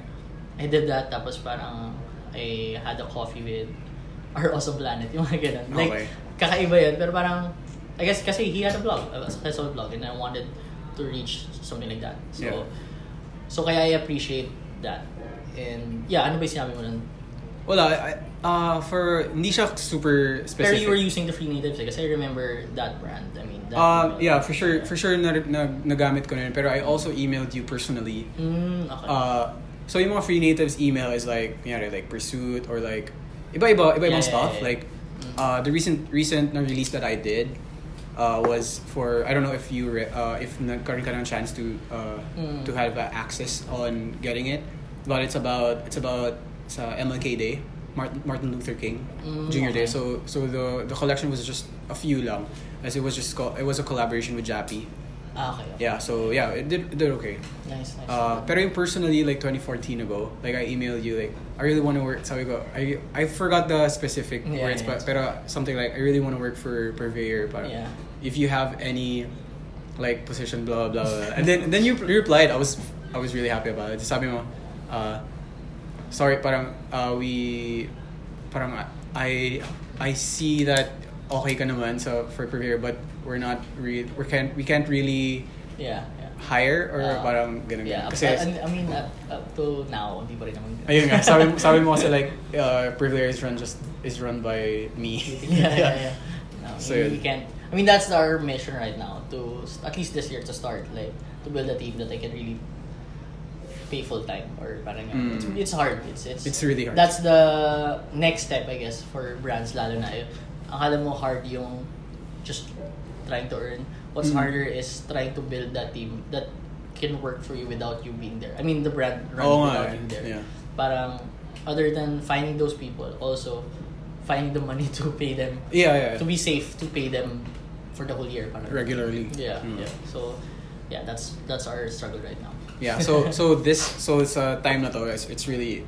[SPEAKER 2] I did that tapos parang I had a coffee with our awesome planet yung mga ganun. Like
[SPEAKER 1] Okay.
[SPEAKER 2] kakaiba yun. Pero parang I guess kasi he had a blog a successful blog and I wanted to reach something like that. So
[SPEAKER 1] Yeah.
[SPEAKER 2] so kaya I appreciate that. And yeah ano ba yung sinabi mo nun
[SPEAKER 1] Wala, I, uh, for, hindi siya super
[SPEAKER 2] pero
[SPEAKER 1] specific.
[SPEAKER 2] you were using the free natives eh, kasi I remember that brand I mean that
[SPEAKER 1] Uh,
[SPEAKER 2] email.
[SPEAKER 1] yeah, for sure, for sure na, na, nagamit ko na yun. Pero I also emailed you personally.
[SPEAKER 2] mm, okay
[SPEAKER 1] Uh, so yung mga free natives email is like, kunyari, like Pursuit or like, iba-iba, iba-ibang
[SPEAKER 2] Yeah, yeah,
[SPEAKER 1] stuff.
[SPEAKER 2] yeah, yeah.
[SPEAKER 1] Like, uh, the recent, recent na release that I did uh, was for, I don't know if you, re- uh, if nagkaroon ka ng chance to, uh,
[SPEAKER 2] Mm.
[SPEAKER 1] to have uh, access on getting it. But it's about, it's about sa MLK Day, Martin, Martin Luther King
[SPEAKER 2] Mm,
[SPEAKER 1] Junior Day. So, so the, the collection was just a few lang. As it was just, co- it was a collaboration with Jappy.
[SPEAKER 2] ah, okay, okay.
[SPEAKER 1] Yeah, so yeah, it did, it did okay.
[SPEAKER 2] nice nice
[SPEAKER 1] Uh, pero yung personally, like 2014 ago, like I emailed you, like, I really want to work, sabi ko, I, I forgot the specific
[SPEAKER 2] Yeah,
[SPEAKER 1] words,
[SPEAKER 2] yeah.
[SPEAKER 1] but pero something like, I really want to work for Purveyor, but
[SPEAKER 2] Yeah.
[SPEAKER 1] if you have any, like, position, blah, blah, blah. and then, and then you replied, I was, I was really happy about it. Sabi mo, uh, sorry, parang, uh, we, parang, I, I see that okay ka naman so, for Purveyor, but we're not, re- we can't, we can't really
[SPEAKER 2] yeah yeah
[SPEAKER 1] hire, or
[SPEAKER 2] Uh,
[SPEAKER 1] parang ganun.
[SPEAKER 2] yeah
[SPEAKER 1] Kasi,
[SPEAKER 2] I, I mean up, up to now hindi pa rin naman
[SPEAKER 1] Ayun nga, sabi, sabi mo kasi like, uh, Privilege is run just, is run by me.
[SPEAKER 2] yeah, yeah, yeah. No,
[SPEAKER 1] So,
[SPEAKER 2] we, we can't. I mean, that's our mission right now to at least this year to start like to build a team that I can really pay full time or parang
[SPEAKER 1] Mm.
[SPEAKER 2] it's, it's hard. It's it's
[SPEAKER 1] It's really hard.
[SPEAKER 2] That's the next step I guess for brands lalo na yun. Akala mo hard yung just trying to earn. What's
[SPEAKER 1] Mm.
[SPEAKER 2] harder is trying to build that team that can work for you without you being there. I mean, the brand runs
[SPEAKER 1] Oo
[SPEAKER 2] without you there.
[SPEAKER 1] Yeah.
[SPEAKER 2] Parang other than finding those people, also finding the money to pay them
[SPEAKER 1] Yeah, yeah.
[SPEAKER 2] to be safe to pay them for the whole year. Parang.
[SPEAKER 1] Regularly.
[SPEAKER 2] Yeah,
[SPEAKER 1] Mm.
[SPEAKER 2] yeah. So, yeah, that's that's our struggle right now.
[SPEAKER 1] Yeah, so so this so sa time na to guys, it's really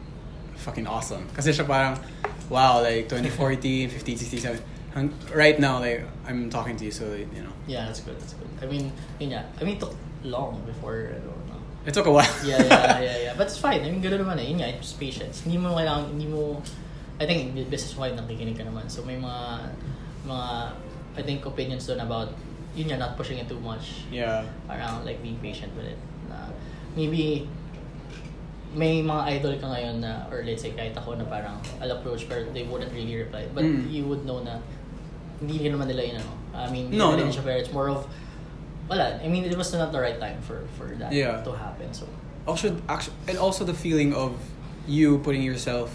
[SPEAKER 1] fucking awesome. Kasi siya parang wow, like 2014, 15, 16, 17. Right now like I'm talking to you so you know.
[SPEAKER 2] Yeah, that's good. That's good. I mean, yun nga. I mean, it took long before. I don't know.
[SPEAKER 1] It took a while.
[SPEAKER 2] Yeah, yeah, yeah, yeah. But it's fine. I mean, gano'n naman eh. Yun nga, it's patience. Hindi mo kailangan, hindi mo, I think, business-wide nakikinig ka naman. So, may mga, mga, I think, opinions doon about, yun nga, not pushing it too much.
[SPEAKER 1] yeah.
[SPEAKER 2] Around like, being patient with it. Maybe, may mga idol ka ngayon na, or let's say, kahit ako na parang, I'll approach, pero they wouldn't really reply. But
[SPEAKER 1] Mm.
[SPEAKER 2] you would know na, hindi rin naman nila yun, ano. I mean, hindi
[SPEAKER 1] No, no.
[SPEAKER 2] siya, pero it's more of, wala. I mean, it was not the right time for for that
[SPEAKER 1] Yeah.
[SPEAKER 2] to happen. So,
[SPEAKER 1] Also, actually, and also the feeling of you putting yourself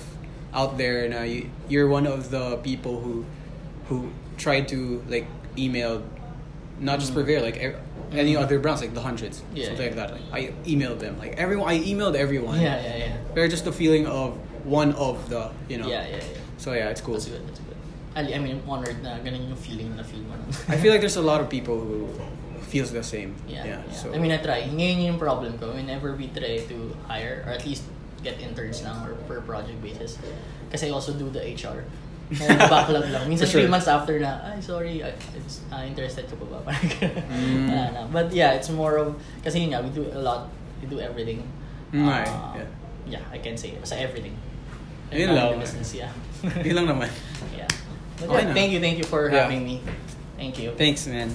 [SPEAKER 1] out there na you, you're one of the people who who tried to like email not just
[SPEAKER 2] Mm.
[SPEAKER 1] Purveyor, like any other brands, like the hundreds,
[SPEAKER 2] Yeah,
[SPEAKER 1] something
[SPEAKER 2] yeah.
[SPEAKER 1] like that. Like, I emailed them, like everyone. I emailed everyone.
[SPEAKER 2] yeah, yeah, yeah.
[SPEAKER 1] Pero just the feeling of one of the you know.
[SPEAKER 2] Yeah, yeah, yeah.
[SPEAKER 1] So yeah, it's cool.
[SPEAKER 2] That's good, that's good. I, I mean, I'm honored na ganun yung feeling na feel mo.
[SPEAKER 1] I feel like there's a lot of people who feels the same.
[SPEAKER 2] Yeah, yeah.
[SPEAKER 1] So
[SPEAKER 2] I mean, I try. Ngayon yung problem ko. Whenever we try to hire, or at least get interns lang or per project basis. Kasi I also do the HR. And backlog lang. Minsan
[SPEAKER 1] For sure.
[SPEAKER 2] three months after na, ay, sorry, I, uh, interested ko pa ba? Parang.
[SPEAKER 1] Mm.
[SPEAKER 2] Wala na. But yeah, it's more of, kasi yun nga, we do a lot, we do everything.
[SPEAKER 1] Mm,
[SPEAKER 2] Uh,
[SPEAKER 1] yeah.
[SPEAKER 2] yeah, I can say, basta everything.
[SPEAKER 1] Yun lang.
[SPEAKER 2] business, yeah.
[SPEAKER 1] Yun lang naman.
[SPEAKER 2] yeah. But
[SPEAKER 1] Okay
[SPEAKER 2] yeah,
[SPEAKER 1] na.
[SPEAKER 2] thank you, thank you for
[SPEAKER 1] Yeah.
[SPEAKER 2] having me. Thank you.
[SPEAKER 1] Thanks, man.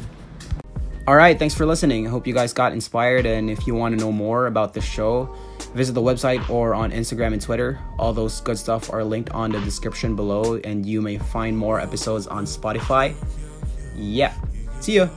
[SPEAKER 1] All right, thanks for listening. I hope you guys got inspired. And if you want to know more about the show, visit the website or on Instagram and Twitter. All those good stuff are linked on the description below, and you may find more episodes on Spotify. Yeah. See ya.